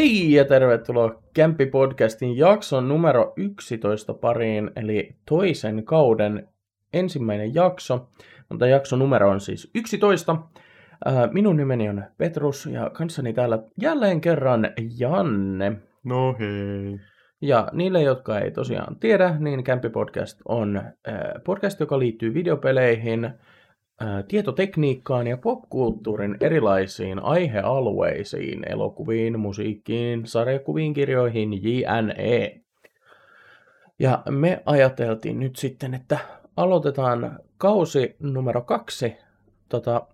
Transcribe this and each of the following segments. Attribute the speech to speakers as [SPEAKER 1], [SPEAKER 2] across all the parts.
[SPEAKER 1] Hei ja tervetuloa Kämppi-podcastin jakson numero 11 pariin, eli toisen kauden ensimmäinen jakso. Mutta jakson numero on siis 11. Äh, Minun nimeni on Petrus ja kanssani täällä jälleen kerran Janne.
[SPEAKER 2] No hei.
[SPEAKER 1] Ja niille, jotka ei tosiaan tiedä, niin Kämpi Podcast on äh, podcast, joka liittyy videopeleihin, tietotekniikkaan ja popkulttuurin erilaisiin aihealueisiin, elokuviin, musiikkiin, sarjakuviin, kirjoihin, jne. Ja me ajateltiin nyt sitten, että aloitetaan kausi numero kaksi tota,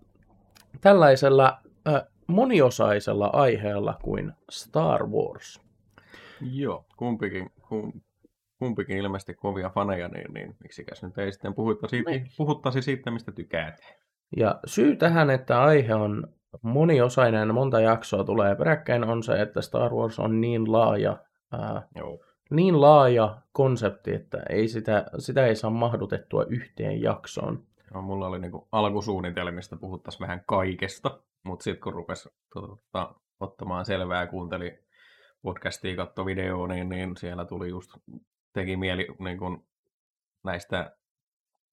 [SPEAKER 1] tällaisella äh, moniosaisella aiheella kuin Star Wars.
[SPEAKER 2] Joo, kumpikin, kum, kumpikin ilmeisesti kovia faneja, niin, niin miksikäs nyt ei sitten puhuttaisi,
[SPEAKER 1] Niin.
[SPEAKER 2] puhuttaisi siitä, mistä tykkäät.
[SPEAKER 1] Ja syy tähän, että aihe on moniosainen, monta jaksoa tulee peräkkäin, on se, että Star Wars on niin laaja, ää,
[SPEAKER 2] Joo.
[SPEAKER 1] niin laaja konsepti, että ei sitä, sitä ei saa mahdutettua yhteen jaksoon.
[SPEAKER 2] Joo, mulla oli niinku alkusuunnitelmista puhuttaisiin vähän kaikesta, mutta sitten kun rupesi tota, ottamaan selvää ja kuunteli podcastia, katto videoa, niin, niin siellä tuli just, teki mieli niin kun näistä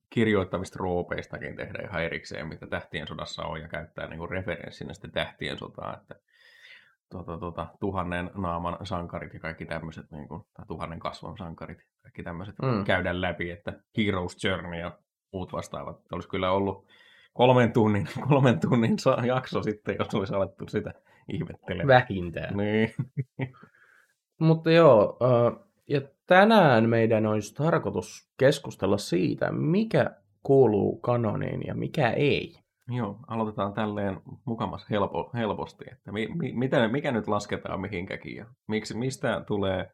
[SPEAKER 2] kirjoittavista roopeistakin tehdä ihan erikseen, mitä Tähtien sodassa on, ja käyttää niin referenssinä sitten Tähtien sotaa, että tota, tota, tuhannen naaman sankarit ja kaikki tämmöiset, niin kuin, tai tuhannen kasvon sankarit, kaikki tämmöiset
[SPEAKER 1] Mm.
[SPEAKER 2] käydään läpi, että Heroes Journey ja muut vastaavat. Olisi kyllä ollut kolmen tunnin, kolmen tunnin jakso sitten, jos olisi alettu sitä ihmettelemään.
[SPEAKER 1] Vähintään.
[SPEAKER 2] Niin.
[SPEAKER 1] Mutta joo, äh, ja tänään meidän olisi tarkoitus keskustella siitä, mikä kuuluu kanoniin ja mikä ei.
[SPEAKER 2] Joo, aloitetaan tälleen mukamas helpo, helposti, että mi, mi, mitä, mikä nyt lasketaan mihinkäkin ja miksi, mistä tulee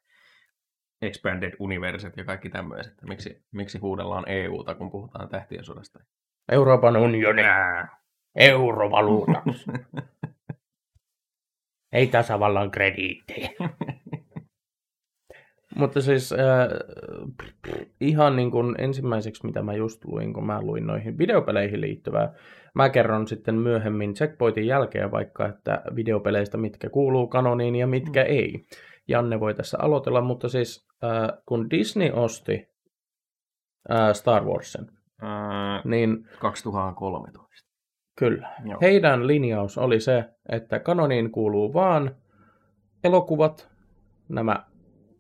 [SPEAKER 2] expanded universet ja kaikki tämmöiset. Miksi, miksi huudellaan EUta, kun puhutaan tähtien sodasta?
[SPEAKER 1] Euroopan unioni, eurovaluutaksi, ei tasavallan krediittejä. Mutta siis äh, ihan niin kuin ensimmäiseksi, mitä mä just luin, kun mä luin noihin videopeleihin liittyvää, mä kerron sitten myöhemmin checkpointin jälkeen vaikka, että videopeleistä mitkä kuuluu kanoniin ja mitkä ei. Janne voi tässä aloitella, mutta siis äh, kun Disney osti äh, Star Warsin,
[SPEAKER 2] Ää,
[SPEAKER 1] niin
[SPEAKER 2] 2013.
[SPEAKER 1] kyllä,
[SPEAKER 2] Joo.
[SPEAKER 1] heidän linjaus oli se, että kanoniin kuuluu vaan elokuvat, nämä,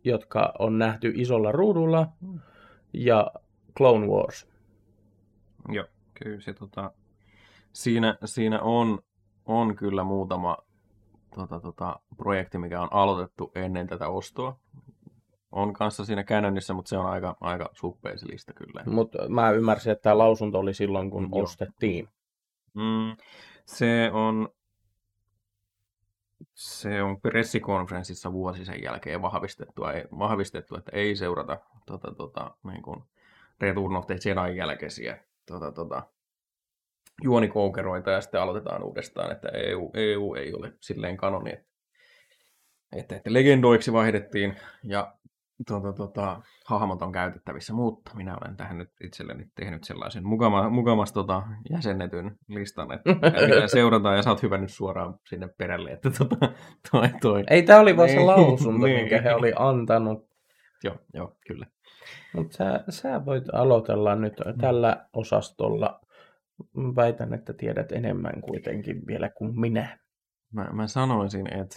[SPEAKER 1] jotka on nähty isolla ruudulla,
[SPEAKER 2] Mm.
[SPEAKER 1] ja Clone Wars.
[SPEAKER 2] Joo, kyllä se tota, siinä, siinä on, on kyllä muutama tota, tota, projekti, mikä on aloitettu ennen tätä ostoa. On kanssa siinä Canonissa, mutta se on aika, aika suppea se lista kyllä.
[SPEAKER 1] Mutta mä ymmärsin, että tämä lausunto oli silloin, kun
[SPEAKER 2] Joo.
[SPEAKER 1] ostettiin.
[SPEAKER 2] Mm, se on se on pressikonferenssissa vuosi sen jälkeen vahvistettu, vahvistettu että ei seurata tota, tota, niin kuin Return of the Jedi jälkeisiä tota, tota, juonikoukeroita ja sitten aloitetaan uudestaan, että EU, EU ei ole silleen kanoni, että, että, että legendoiksi vaihdettiin. Ja tota, tota, hahmot on käytettävissä, mutta minä olen tähän nyt itselleni tehnyt sellaisen mukama, mukamas tota, jäsennetyn listan, että mitä seurataan ja sä oot hyvännyt suoraan sinne perälle, että tota, toi, toi.
[SPEAKER 1] Ei, tämä oli vaan se
[SPEAKER 2] Niin,
[SPEAKER 1] lausunto,
[SPEAKER 2] niin.
[SPEAKER 1] minkä he oli antanut.
[SPEAKER 2] Joo, joo, kyllä.
[SPEAKER 1] Mutta sä, sä voit aloitella nyt tällä osastolla. Väitän, että tiedät enemmän kuitenkin vielä kuin minä.
[SPEAKER 2] Mä, mä sanoisin, että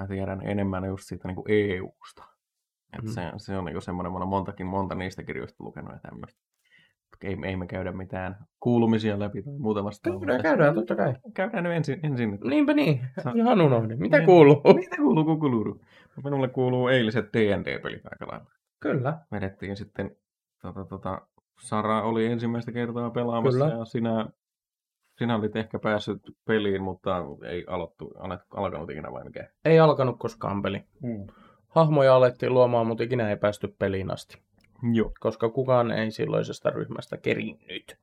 [SPEAKER 2] mä tiedän enemmän just siitä niin kuin EUsta. Että
[SPEAKER 1] Mm.
[SPEAKER 2] se, se on niin semmoinen, mä olen montakin, monta niistä kirjoista lukenut ja tämmöistä. Ei, ei me käydä mitään kuulumisia läpi tai muuta vastaavaa.
[SPEAKER 1] Käydään, käydään, totta kai.
[SPEAKER 2] Käydään nyt ensin. ensin että
[SPEAKER 1] Niinpä niin,
[SPEAKER 2] Sä-
[SPEAKER 1] ihan unohdin. Mitä
[SPEAKER 2] Niin.
[SPEAKER 1] kuuluu?
[SPEAKER 2] Mitä kuuluu kukuluru? Minulle kuuluu eiliset D&D-pelit aika lailla.
[SPEAKER 1] Kyllä.
[SPEAKER 2] Vedettiin sitten, tota, tota, Sara oli ensimmäistä kertaa pelaamassa
[SPEAKER 1] Kyllä.
[SPEAKER 2] ja sinä, sinä olit ehkä päässyt peliin, mutta ei aloittu, alkanut ikinä vai mikä?
[SPEAKER 1] Ei alkanut koskaan peli. Hahmoja alettiin luomaan, mutta ikinä ei päästy peliin asti,
[SPEAKER 2] Joo.
[SPEAKER 1] koska kukaan ei silloisesta ryhmästä kerinnyt.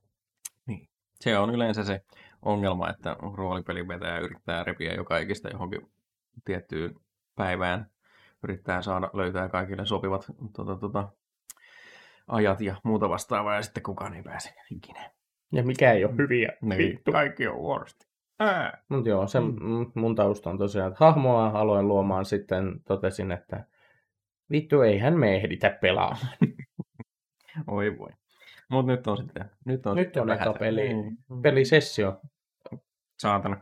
[SPEAKER 2] Se on yleensä se ongelma, että roolipelin vetäjä yrittää repiä joka ikistä johonkin tiettyyn päivään. Yrittää saada löytää kaikille sopivat tota, tota, ajat ja muuta vastaavaa, ja sitten kukaan ei pääse ikinä.
[SPEAKER 1] Ja mikä ei ole hyviä.
[SPEAKER 2] Niin,
[SPEAKER 1] Vittu.
[SPEAKER 2] kaikki on worst. Ää.
[SPEAKER 1] Mutta joo, se
[SPEAKER 2] Mm.
[SPEAKER 1] mm. mun tausta on tosiaan, että hahmoa aloin luomaan sitten totesin, että vittu eihän me ehditä pelaamaan.
[SPEAKER 2] Oi voi. Mut nyt on sitten, nyt on
[SPEAKER 1] Nyt
[SPEAKER 2] sitten
[SPEAKER 1] on
[SPEAKER 2] vähän
[SPEAKER 1] eka
[SPEAKER 2] se-
[SPEAKER 1] peli.
[SPEAKER 2] Niin.
[SPEAKER 1] Pelisessio.
[SPEAKER 2] Saatana.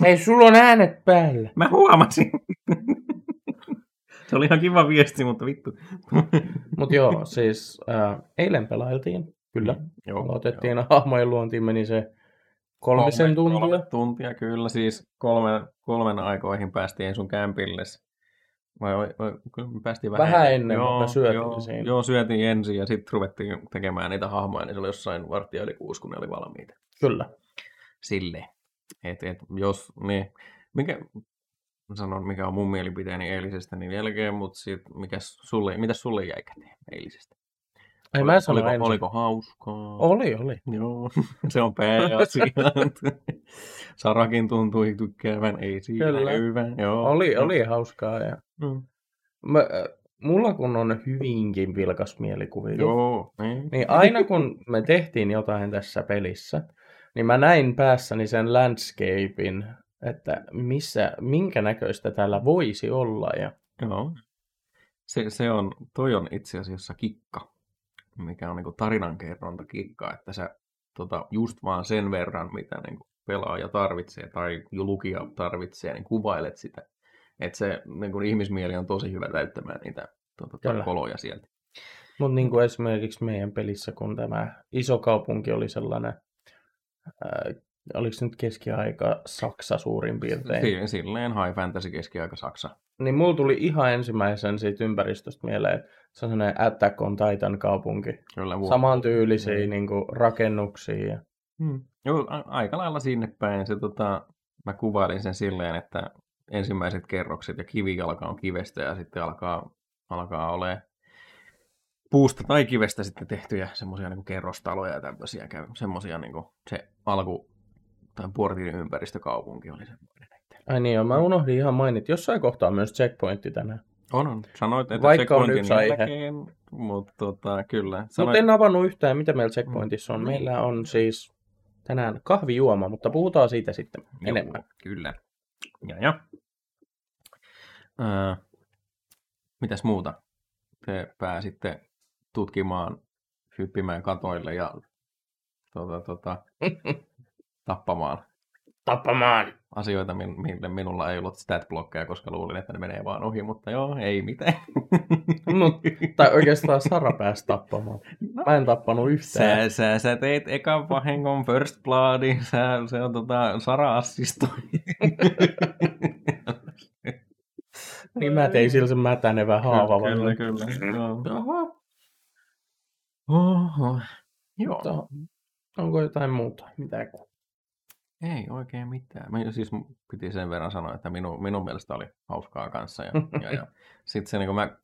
[SPEAKER 1] Hei, sulla on äänet päällä.
[SPEAKER 2] Mä huomasin. se oli ihan kiva viesti, mutta vittu.
[SPEAKER 1] Mutta joo, siis äh, eilen pelailtiin, kyllä.
[SPEAKER 2] Joo,
[SPEAKER 1] Aloitettiin hahmojen luontiin, meni se kolmisen tuntia.
[SPEAKER 2] Kolme tuntia, kyllä. Siis kolmen, kolmen aikoihin päästiin sun kämpille. Vai, vai, vai kyllä me päästiin vähän,
[SPEAKER 1] Vähän ennen,
[SPEAKER 2] joo,
[SPEAKER 1] mutta syötiin
[SPEAKER 2] joo,
[SPEAKER 1] siinä.
[SPEAKER 2] Joo, syötiin ensin ja sitten ruvettiin tekemään niitä hahmoja, niin se oli jossain varttia yli kuusi, kun ne oli valmiita.
[SPEAKER 1] Kyllä.
[SPEAKER 2] Sille. Et, et, jos, niin, mikä, sanon, mikä on mun mielipiteeni eilisestä niin jälkeen, mutta sit, mikäs sulle, mitäs sulle jäi käteen eilisestä?
[SPEAKER 1] Ei mä sano
[SPEAKER 2] oliko,
[SPEAKER 1] ensin.
[SPEAKER 2] oliko hauskaa?
[SPEAKER 1] Oli, oli.
[SPEAKER 2] Joo, se on pääasia. Sarakin tuntui tykkäävän, ei siinä
[SPEAKER 1] Kyllä.
[SPEAKER 2] hyvä. Joo.
[SPEAKER 1] Oli, oli hauskaa. Ja...
[SPEAKER 2] Mm.
[SPEAKER 1] Mä, äh, mulla kun on hyvinkin vilkas mielikuvitus,
[SPEAKER 2] Joo, niin.
[SPEAKER 1] niin aina kun me tehtiin jotain tässä pelissä, niin mä näin päässäni sen landscapein, että missä, minkä näköistä täällä voisi olla. Ja
[SPEAKER 2] Joo. Se, se on, toi on itse asiassa kikka, mikä on niinku tarinankerronta kikka, että sä tota, just vaan sen verran, mitä niinku pelaaja tarvitsee tai lukija tarvitsee, niin kuvailet sitä. Että se niinku, ihmismieli on tosi hyvä täyttämään niitä tota, koloja sieltä.
[SPEAKER 1] Mutta niin kuin esimerkiksi meidän pelissä, kun tämä iso kaupunki oli sellainen, ää, oliko se nyt keskiaika Saksa suurin piirtein,
[SPEAKER 2] Si- Silleen high fantasy keskiaika Saksa.
[SPEAKER 1] niin mulla tuli ihan ensimmäisen siitä ympäristöstä mieleen, että se on sellainen Attack on Titan kaupunki.
[SPEAKER 2] Kyllä, vu-
[SPEAKER 1] Samantyylisiä
[SPEAKER 2] Mm.
[SPEAKER 1] niin kuin, rakennuksia. Ja...
[SPEAKER 2] Hmm. Joo, a- aika lailla sinne päin. Se, tota, mä kuvailin sen silleen, että ensimmäiset kerrokset ja kivijalka on kivestä ja sitten alkaa, alkaa olemaan puusta tai kivestä sitten tehtyjä semmoisia niin kerrostaloja ja tämmöisiä. Semmoisia niin se alku tai portin ympäristökaupunki oli semmoinen.
[SPEAKER 1] Ai niin, joo, mä unohdin ihan mainita. Jossain kohtaa myös checkpointti tänään.
[SPEAKER 2] On, on. Sanoit, että
[SPEAKER 1] Vaikka on yksi aihe.
[SPEAKER 2] jälkeen, mutta tota, kyllä.
[SPEAKER 1] Mutta
[SPEAKER 2] Sanoit,
[SPEAKER 1] en avannut yhtään, mitä meillä checkpointissa on.
[SPEAKER 2] Mm.
[SPEAKER 1] Meillä on siis tänään kahvijuoma, mutta puhutaan siitä sitten
[SPEAKER 2] Joo,
[SPEAKER 1] enemmän.
[SPEAKER 2] Kyllä. Ja, ja. Öö, mitäs muuta? Te pääsitte tutkimaan, hyppimään katoille ja tota, tota, tappamaan
[SPEAKER 1] Tappamaan!
[SPEAKER 2] asioita, mille minulla ei ollut stat-blokkeja, koska luulin, että ne menee vaan ohi, mutta joo, ei mitään.
[SPEAKER 1] Mut, tai oikeastaan Sara pääsi tappamaan. Mä en tappanut yhtään.
[SPEAKER 2] Sä, sä, sä teit ekan vahingon First Bloodin, sä, se on tota, Sara assistoi.
[SPEAKER 1] Niin mä tein sillä sen mätänevän haava.
[SPEAKER 2] Kyllä, kyllä. Joo.
[SPEAKER 1] Aha.
[SPEAKER 2] Oho. Joo.
[SPEAKER 1] Mutta onko jotain muuta? Mitä?
[SPEAKER 2] Ei oikein mitään. Mä siis piti sen verran sanoa, että minun, minun mielestä oli hauskaa kanssa. Ja, ja, ja. Sitten se niin kuin mä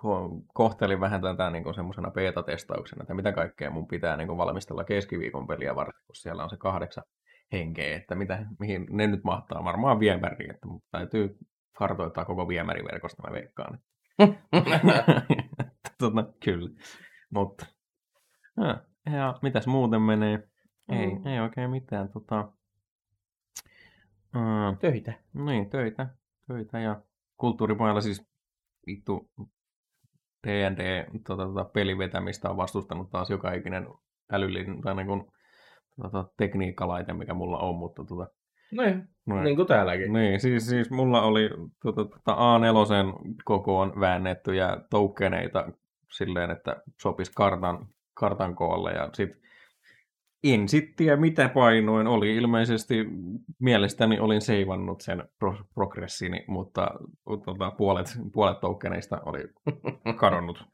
[SPEAKER 2] ko- kohtelin vähän tätä niin semmoisena beta-testauksena, että mitä kaikkea mun pitää niin valmistella keskiviikon peliä varten, kun siellä on se kahdeksan henkeä, että mitä, mihin ne nyt mahtaa. Varmaan viemäriin, että mun täytyy kartoittaa koko viemäriverkosta, mä veikkaan. tota, kyllä. Mutta, ja, ja mitäs muuten menee? Ei,
[SPEAKER 1] Mm.
[SPEAKER 2] ei oikein mitään. Tota, uh,
[SPEAKER 1] Töitä.
[SPEAKER 2] niin, töitä, töitä ja kulttuurimailla siis vittu D&D tota, tota, pelivetämistä on vastustanut taas joka ikinen älyllinen tai niin kuin, tota, tekniikkalaite, mikä mulla on, mutta tota,
[SPEAKER 1] Niin,
[SPEAKER 2] noin.
[SPEAKER 1] niin kuin täälläkin.
[SPEAKER 2] Niin, siis, siis mulla oli tota, tota A4 kokoon väännettyjä tokeneita silleen, että sopisi kartan, kartan koolle ja sit en sit tiedä mitä painoin. Oli ilmeisesti, mielestäni olin seivannut sen pro- progressini, mutta tota, puolet, puolet tokeneista oli kadonnut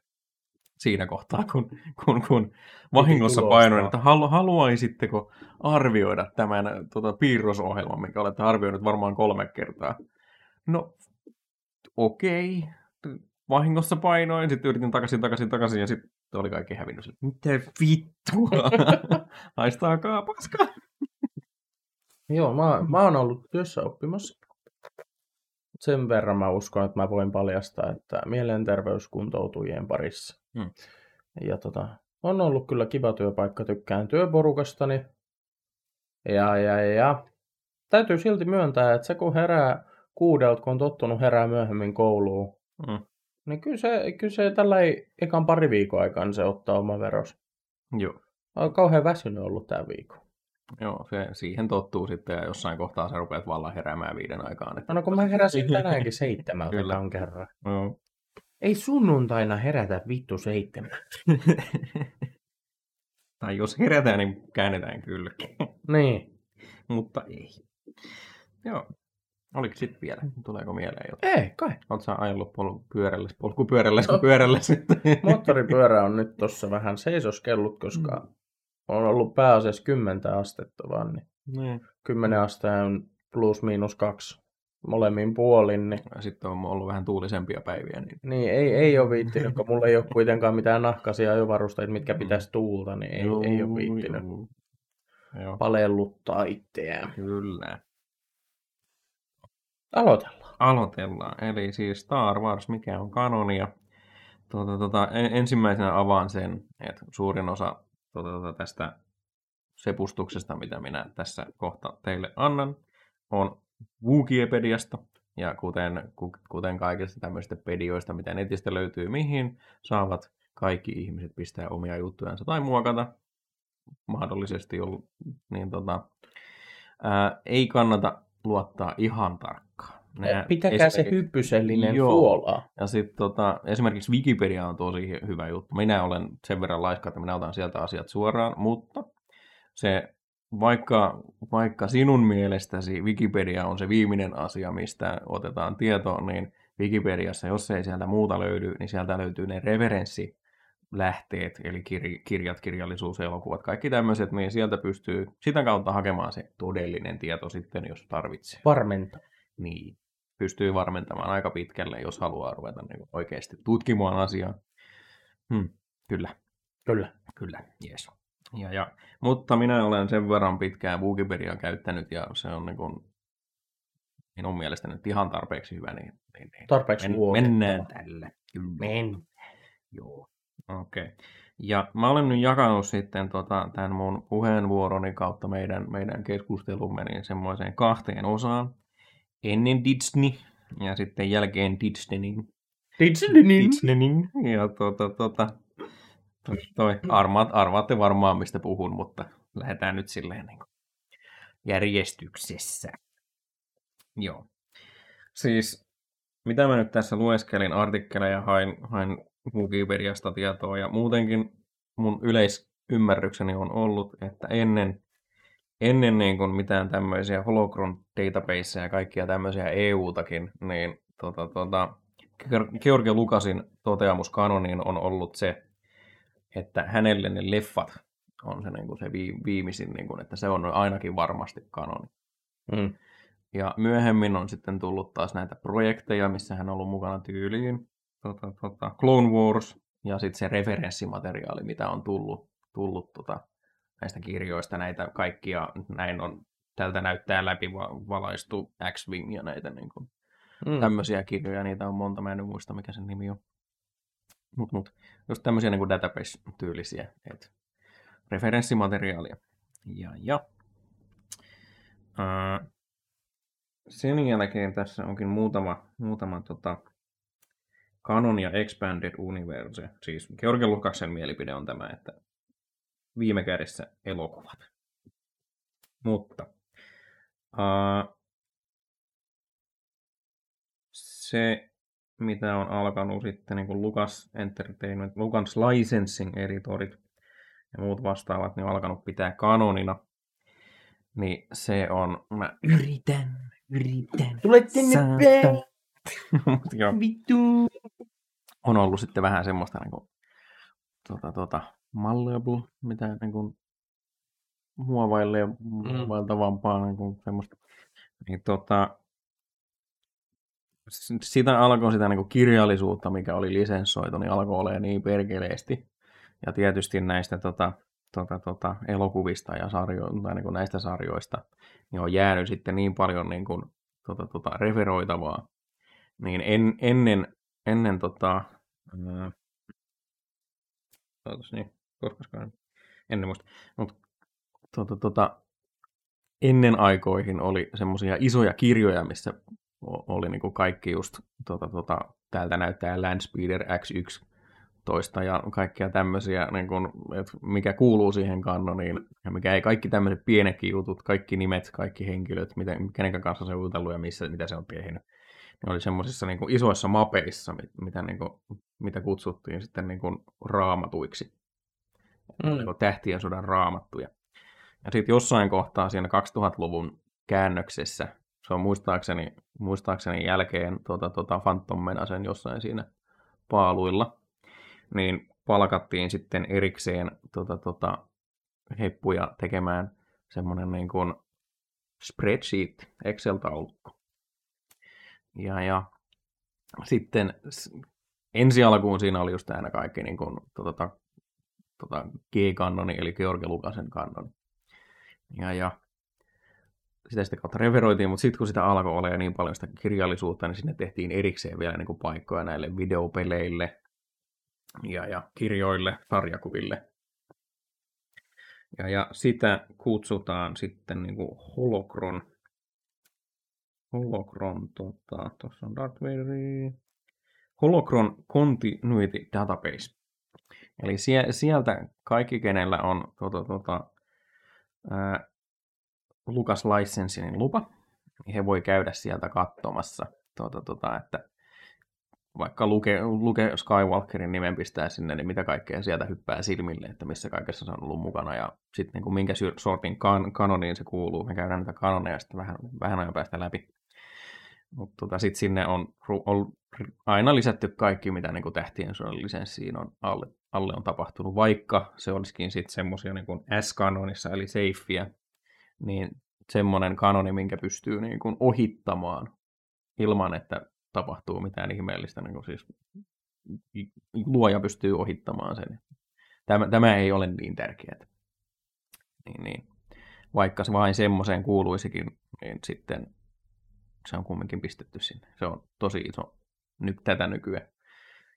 [SPEAKER 2] siinä kohtaa, kun, kun, kun vahingossa painoin, että halu, haluaisitteko arvioida tämän tota, piirrosohjelman, minkä olette arvioinut varmaan kolme kertaa. No, okei. Vahingossa painoin, sitten yritin takaisin, takaisin, takaisin, ja sitten oli kaikki hävinnyt. Sille, Mitä vittua? Haistaakaa paskaa.
[SPEAKER 1] Joo, mä, mä oon ollut työssä oppimassa. Sen verran mä uskon, että mä voin paljastaa, että mielenterveyskuntoutujien parissa.
[SPEAKER 2] Hmm.
[SPEAKER 1] Ja tota, on ollut kyllä kiva työpaikka, tykkään työporukastani. Ja, ja, ja. Täytyy silti myöntää, että se kun herää kuudelta, kun on tottunut herää myöhemmin kouluun,
[SPEAKER 2] Mm.
[SPEAKER 1] Niin kyllä se, kyllä se tällä ei ekan pari viikon aikana se ottaa oma veros.
[SPEAKER 2] Joo.
[SPEAKER 1] On kauhean väsynyt ollut tämä viikko.
[SPEAKER 2] Joo, se, siihen tottuu sitten ja jossain kohtaa sä rupeat vallan heräämään viiden aikaan. Että...
[SPEAKER 1] No kun mä heräsin tänäänkin seitsemältä
[SPEAKER 2] Kyllä.
[SPEAKER 1] tämän kerran.
[SPEAKER 2] Joo.
[SPEAKER 1] Ei sunnuntaina herätä vittu seitsemän.
[SPEAKER 2] tai jos herätään, niin käännetään kylki.
[SPEAKER 1] Niin.
[SPEAKER 2] Mutta ei. Joo. Oliko sitten vielä? Tuleeko mieleen jotain?
[SPEAKER 1] Ei, kai.
[SPEAKER 2] Oletko sä ajellut pol- pyörälle, polkupyörälle, pyörälle sitten?
[SPEAKER 1] Moottoripyörä on nyt tuossa vähän seisoskellut, koska on ollut pääasiassa 10 astetta vaan, niin
[SPEAKER 2] niin.
[SPEAKER 1] 10 astetta on plus miinus kaksi molemmin puolin, niin,
[SPEAKER 2] Ja Sitten on ollut vähän tuulisempia päiviä. Niin...
[SPEAKER 1] niin ei, ei ole viittinyt, kun mulla ei ole kuitenkaan mitään nahkaisia ajovarusteita, mitkä
[SPEAKER 2] Mm.
[SPEAKER 1] pitäisi tuulta, niin ei,
[SPEAKER 2] Joo,
[SPEAKER 1] ei ole viittinyt.
[SPEAKER 2] Joo,
[SPEAKER 1] palelluttaa itseään.
[SPEAKER 2] kyllä.
[SPEAKER 1] Aloitellaan.
[SPEAKER 2] Aloitellaan. Eli siis Star Wars, mikä on kanonia. Tuota, tuota, en- ensimmäisenä avaan sen, että suurin osa tuota, tuota, tästä sepustuksesta, mitä minä tässä kohta teille annan, on Wookiepediasta. Ja kuten, ku- kuten kaikista tämmöisistä pedioista, mitä netistä löytyy mihin, saavat kaikki ihmiset pistää omia juttujansa tai muokata mahdollisesti niin tota, ää, ei kannata luottaa ihan tarkkaan. Nää
[SPEAKER 1] Pitäkää se
[SPEAKER 2] esimerkiksi-
[SPEAKER 1] hyppysellinen
[SPEAKER 2] Joo.
[SPEAKER 1] suolaa.
[SPEAKER 2] ja sitten tota, esimerkiksi Wikipedia on tosi hy- hyvä juttu. Minä olen sen verran laiska, että minä otan sieltä asiat suoraan, mutta se, vaikka, vaikka sinun mielestäsi Wikipedia on se viimeinen asia, mistä otetaan tietoa, niin Wikipediassa, jos ei sieltä muuta löydy, niin sieltä löytyy ne referenssilähteet, eli kir- kirjat, kirjallisuus, elokuvat, kaikki tämmöiset, niin sieltä pystyy sitä kautta hakemaan se todellinen tieto sitten, jos tarvitsee.
[SPEAKER 1] Varmenta.
[SPEAKER 2] Niin, pystyy varmentamaan aika pitkälle, jos haluaa ruveta niin oikeasti tutkimaan asiaa. Hmm, kyllä,
[SPEAKER 1] Kyllä.
[SPEAKER 2] kyllä, jees. Ja, ja, mutta minä olen sen verran pitkään Wikipediaa käyttänyt ja se on niin kuin, minun mielestäni nyt ihan tarpeeksi hyvä, niin, niin, niin
[SPEAKER 1] Tarpeeksi
[SPEAKER 2] men, mennään tällä. Kyllä.
[SPEAKER 1] Men.
[SPEAKER 2] Joo. Okei. Okay. Ja mä olen nyt jakanut sitten tota, tämän mun puheenvuoroni kautta meidän, meidän keskustelumme niin semmoiseen kahteen osaan. Ennen Disney ja sitten jälkeen Disneyin.
[SPEAKER 1] Disney.
[SPEAKER 2] Disneyin. Ja tota, tota, toi, toi armaat, arvaatte varmaan mistä puhun, mutta lähdetään nyt silleen niin kuin järjestyksessä. Joo. Siis mitä mä nyt tässä lueskelin artikkeleja, hain, hain Wikipediasta tietoa ja muutenkin mun yleisymmärrykseni on ollut, että ennen, ennen niin kuin mitään tämmöisiä holocron databaseja ja kaikkia tämmöisiä EU-takin, niin tota, tota, George Lucasin toteamus kanoniin on ollut se, että hänelle ne leffat on se, niin kuin se vii- viimeisin, niin kuin, että se on ainakin varmasti kanoni.
[SPEAKER 1] Mm.
[SPEAKER 2] Ja myöhemmin on sitten tullut taas näitä projekteja, missä hän on ollut mukana tyyliin. Tota, tota, Clone Wars ja sitten se referenssimateriaali, mitä on tullut, tullut tota, näistä kirjoista. Näitä kaikkia, näin on, tältä näyttää läpi va- valaistu X-Wing ja näitä niin kuin,
[SPEAKER 1] Mm.
[SPEAKER 2] tämmöisiä kirjoja. Niitä on monta, mä en muista mikä sen nimi on. Mut, mut, just tämmöisiä niin database-tyylisiä, et referenssimateriaalia. Ja, ja. Ää, sen jälkeen tässä onkin muutama, muutama tota, Canon ja Expanded Universe. Siis George Lucaksen mielipide on tämä, että viime kädessä elokuvat. Mutta uh, se, mitä on alkanut sitten niin kuin Lucas Entertainment, Lucas Licensing editorit ja muut vastaavat, niin on alkanut pitää kanonina, niin se on, mä yritän, yritän,
[SPEAKER 1] Tule tänne päin.
[SPEAKER 2] Mut joo,
[SPEAKER 1] Vittu.
[SPEAKER 2] on ollut sitten vähän semmoista niin kuin, tota, tota, malleable, mitä niin kuin, muovailee muovailtavampaa niin kuin, semmoista. Niin, s- sitä alkoi sitä niin kuin, kirjallisuutta, mikä oli lisenssoitu, niin alkoi olemaan niin perkeleesti. Ja tietysti näistä tota, tota, tota, elokuvista ja sarjo- tai, niin kuin, näistä sarjoista niin on jäänyt sitten niin paljon niin kuin, tota, tota, referoitavaa. Niin en, ennen, ennen tota, ää, niin, koskaskaan, en muista, mutta tota, tota, ennen aikoihin oli semmoisia isoja kirjoja, missä oli niin kuin kaikki just, tota, tota, täältä näyttää Landspeeder X1 toista ja kaikkia tämmöisiä, niin kuin, että mikä kuuluu siihen kanoniin ja mikä ei, kaikki tämmöiset pienetkin jutut, kaikki nimet, kaikki henkilöt, miten, kenen kanssa se on jutellut ja missä, mitä se on tehnyt. Ne oli semmoisissa niin kuin isoissa mapeissa, mitä, niin kuin, mitä kutsuttiin sitten niin kuin raamatuiksi. Mm. Niin tähtien sodan raamattuja. Ja sitten jossain kohtaa siinä 2000-luvun käännöksessä, se on muistaakseni, muistaakseni jälkeen tuota, tuota Phantom Menacen jossain siinä paaluilla, niin palkattiin sitten erikseen tuota, tuota, heppuja tekemään semmoinen niin kuin spreadsheet, Excel-taulukko. Ja, ja sitten ensi alkuun siinä oli just aina kaikki niin kuin, tuota, tuota, G-kannoni, eli George Lukasen kannoni. Ja, ja sitä sitten kautta reveroitiin, mutta sitten kun sitä alkoi olla niin paljon sitä kirjallisuutta, niin sinne tehtiin erikseen vielä niin kuin paikkoja näille videopeleille ja, ja kirjoille, sarjakuville. Ja, ja sitä kutsutaan sitten niin kuin holokron. Holokron, tota, tuossa on Darth Vader. Holokron Continuity Database. Eli sieltä kaikki, kenellä on tuota, tuota, ää, Lukas Licensingin lupa, niin he voi käydä sieltä katsomassa, tuota, tuota, että vaikka luke, luke Skywalkerin nimen pistää sinne, niin mitä kaikkea sieltä hyppää silmille, että missä kaikessa se on ollut mukana ja sitten niin minkä sortin kan, kanoniin se kuuluu. Me käydään näitä kanoneja sitten vähän, vähän ajan päästä läpi. Mutta tota, sitten sinne on, on aina lisätty kaikki, mitä niin tähtien sodan lisenssiin on alle, alle on tapahtunut, vaikka se olisikin sitten semmoisia niin S-kanonissa, eli safeä, niin semmoinen kanoni, minkä pystyy niin kuin ohittamaan ilman, että tapahtuu mitään ihmeellistä. Niin kuin siis luoja pystyy ohittamaan sen. Tämä, tämä ei ole niin tärkeää. Niin, niin. Vaikka se vain semmoiseen kuuluisikin, niin sitten se on kumminkin pistetty sinne. Se on tosi iso nyt tätä nykyään.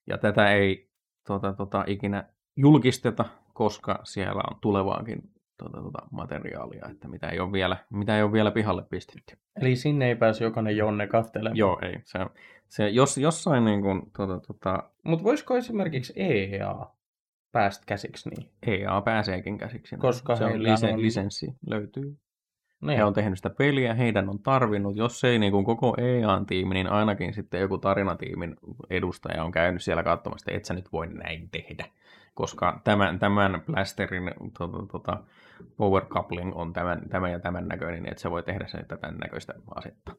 [SPEAKER 2] Ja tätä ei tota, tota, ikinä julkisteta, koska siellä on tulevaankin tota, tota, materiaalia, että mitä ei, ole vielä, mitä ei ole vielä pihalle pistetty.
[SPEAKER 1] Eli sinne ei pääse jokainen Jonne kahtelemaan?
[SPEAKER 2] Joo, ei. Se, se, jos, jossain niin kuin, tota, tota...
[SPEAKER 1] Mutta voisiko esimerkiksi EA päästä käsiksi niin?
[SPEAKER 2] EA pääseekin käsiksi.
[SPEAKER 1] Koska
[SPEAKER 2] se on, lisen, on... lisenssi löytyy. Niin. He on tehnyt sitä peliä, heidän on tarvinnut, jos ei niin kuin koko EA-tiimi, niin ainakin sitten joku tarinatiimin edustaja on käynyt siellä katsomassa, että et sä nyt voi näin tehdä. Koska tämän, tämän Blasterin tuota, tuota, power coupling on tämän, tämän ja tämän näköinen, niin että se voi tehdä sen tämän näköistä asetta.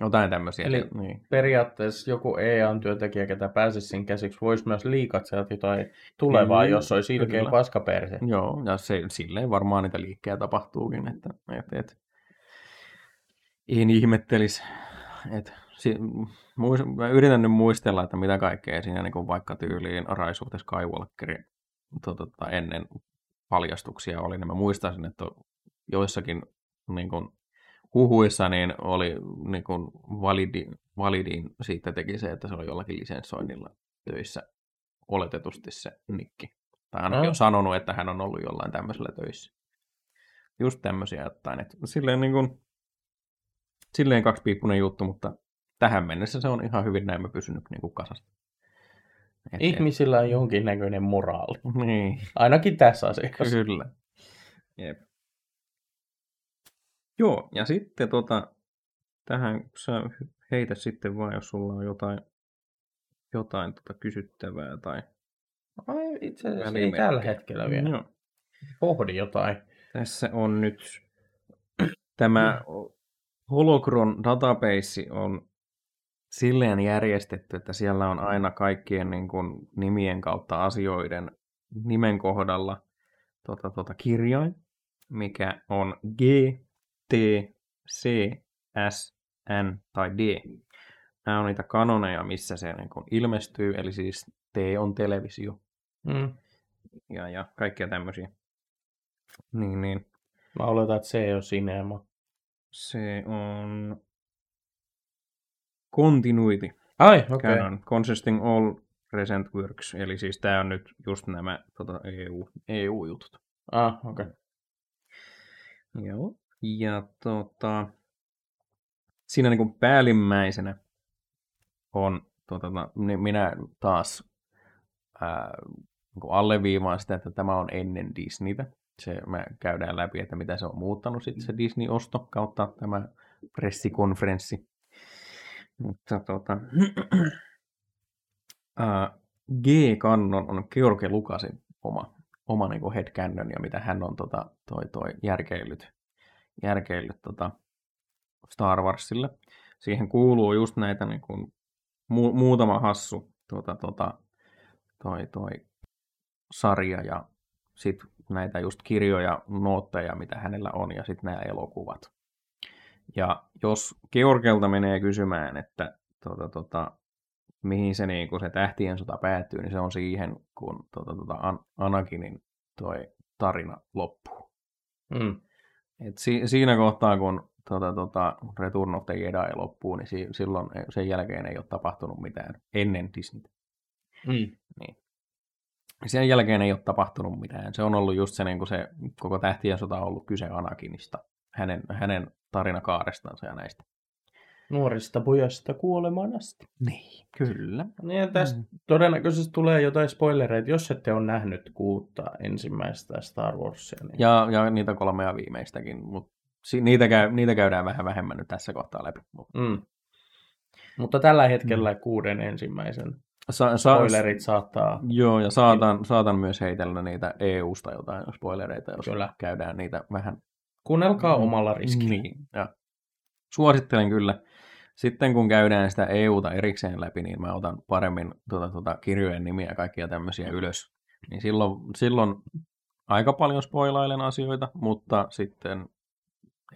[SPEAKER 2] Jotain tämmöisiä.
[SPEAKER 1] Eli niin. periaatteessa joku EA-työntekijä, ketä pääsisi sen käsiksi, voisi myös liikat sieltä jotain tulevaa, mm, jos olisi ilkeä paskaperse.
[SPEAKER 2] Joo, ja se, silleen varmaan niitä liikkeitä tapahtuukin, että et, et, en ihmettelisi. Et, si, muis, mä yritän nyt muistella, että mitä kaikkea siinä niin vaikka tyyliin Rise Skywalkeri to, to, ennen paljastuksia oli, niin mä muistaisin, että joissakin niin kuin, huhuissa niin oli niin kuin validi, validin siitä teki se, että se oli jollakin lisenssoinnilla töissä oletetusti se Nikki. Tai ainakin no. on sanonut, että hän on ollut jollain tämmöisellä töissä. Just tämmöisiä jotain. Että silleen, niin kuin, silleen kaksipiippunen juttu, mutta tähän mennessä se on ihan hyvin näin pysynyt niin kuin kasasta.
[SPEAKER 1] Et, Ihmisillä on jonkinnäköinen moraali.
[SPEAKER 2] Niin.
[SPEAKER 1] Ainakin tässä asiassa.
[SPEAKER 2] Kyllä. Jep. Joo, ja sitten tota, tähän sä heitä sitten vaan, jos sulla on jotain, jotain tota kysyttävää tai
[SPEAKER 1] Ai, itse asiassa ei tällä hetkellä vielä. Joo. Pohdi jotain.
[SPEAKER 2] Tässä on nyt tämä Holocron database on silleen järjestetty, että siellä on aina kaikkien niin kuin, nimien kautta asioiden nimen kohdalla tota, tota, kirjain, mikä on G, T, C, S, N tai D. Nämä on niitä kanoneja, missä se niin kuin, ilmestyy, eli siis T on televisio. Mm. Ja, ja kaikkia tämmöisiä. Niin, niin.
[SPEAKER 1] Mä oletan, että C on sinema.
[SPEAKER 2] Se on continuity.
[SPEAKER 1] Ai, okei. Okay.
[SPEAKER 2] consisting all present works. Eli siis tämä on nyt just nämä tota, EU, EU-jutut.
[SPEAKER 1] Ah, okei. Okay.
[SPEAKER 2] Joo. Ja tota, siinä niin kuin päällimmäisenä on, tota, niin minä taas ää, niin alleviivaan sitä, että tämä on ennen Disneytä. Se me käydään läpi, että mitä se on muuttanut sitten se Disney-osto kautta tämä pressikonferenssi. Mutta tota, G-kannon on George Lucasin oma, oma niin headcanon ja mitä hän on tota, toi, toi järkeillyt, järkeillyt tota Star Warsille. Siihen kuuluu just näitä niin kuin, mu- muutama hassu tuota, tuota, toi, toi sarja ja sitten näitä just kirjoja, nootteja, mitä hänellä on, ja sitten nämä elokuvat. Ja jos Georgelta menee kysymään, että tuota, tuota, mihin se, niin kun se tähtien sota päättyy, niin se on siihen, kun tuota, tuota, Anakinin toi tarina loppuu. Mm. Et si- siinä kohtaa, kun tuota, tuota, Return of the Jedi loppuu, niin si- silloin sen jälkeen ei ole tapahtunut mitään ennen Disney. Mm. Niin. Sen jälkeen ei ole tapahtunut mitään. Se on ollut just se, niin kuin se koko tähtien sota on ollut kyse Anakinista, hänen, hänen tarinakaarestansa ja näistä.
[SPEAKER 1] Nuorista pojasta kuolemaan asti.
[SPEAKER 2] Niin, kyllä.
[SPEAKER 1] Niin, ja tästä mm. todennäköisesti tulee jotain spoilereita, jos ette ole nähnyt kuutta ensimmäistä Star Warsia. Niin...
[SPEAKER 2] Ja, ja niitä kolmea viimeistäkin, mutta niitä, käy, niitä käydään vähän vähemmän nyt tässä kohtaa läpi. Mm.
[SPEAKER 1] Mutta tällä hetkellä mm. kuuden ensimmäisen Sa- sa- spoilerit saattaa...
[SPEAKER 2] Joo, ja saatan, saatan myös heitellä niitä EU-sta jotain spoilereita, jos kyllä. käydään niitä vähän...
[SPEAKER 1] Kuunnelkaa mm. omalla riskillä.
[SPEAKER 2] Niin, ja suosittelen kyllä. Sitten kun käydään sitä EUta erikseen läpi, niin mä otan paremmin tuota, tuota, kirjojen nimiä ja kaikkia tämmöisiä ylös. Niin silloin, silloin aika paljon spoilailen asioita, mutta sitten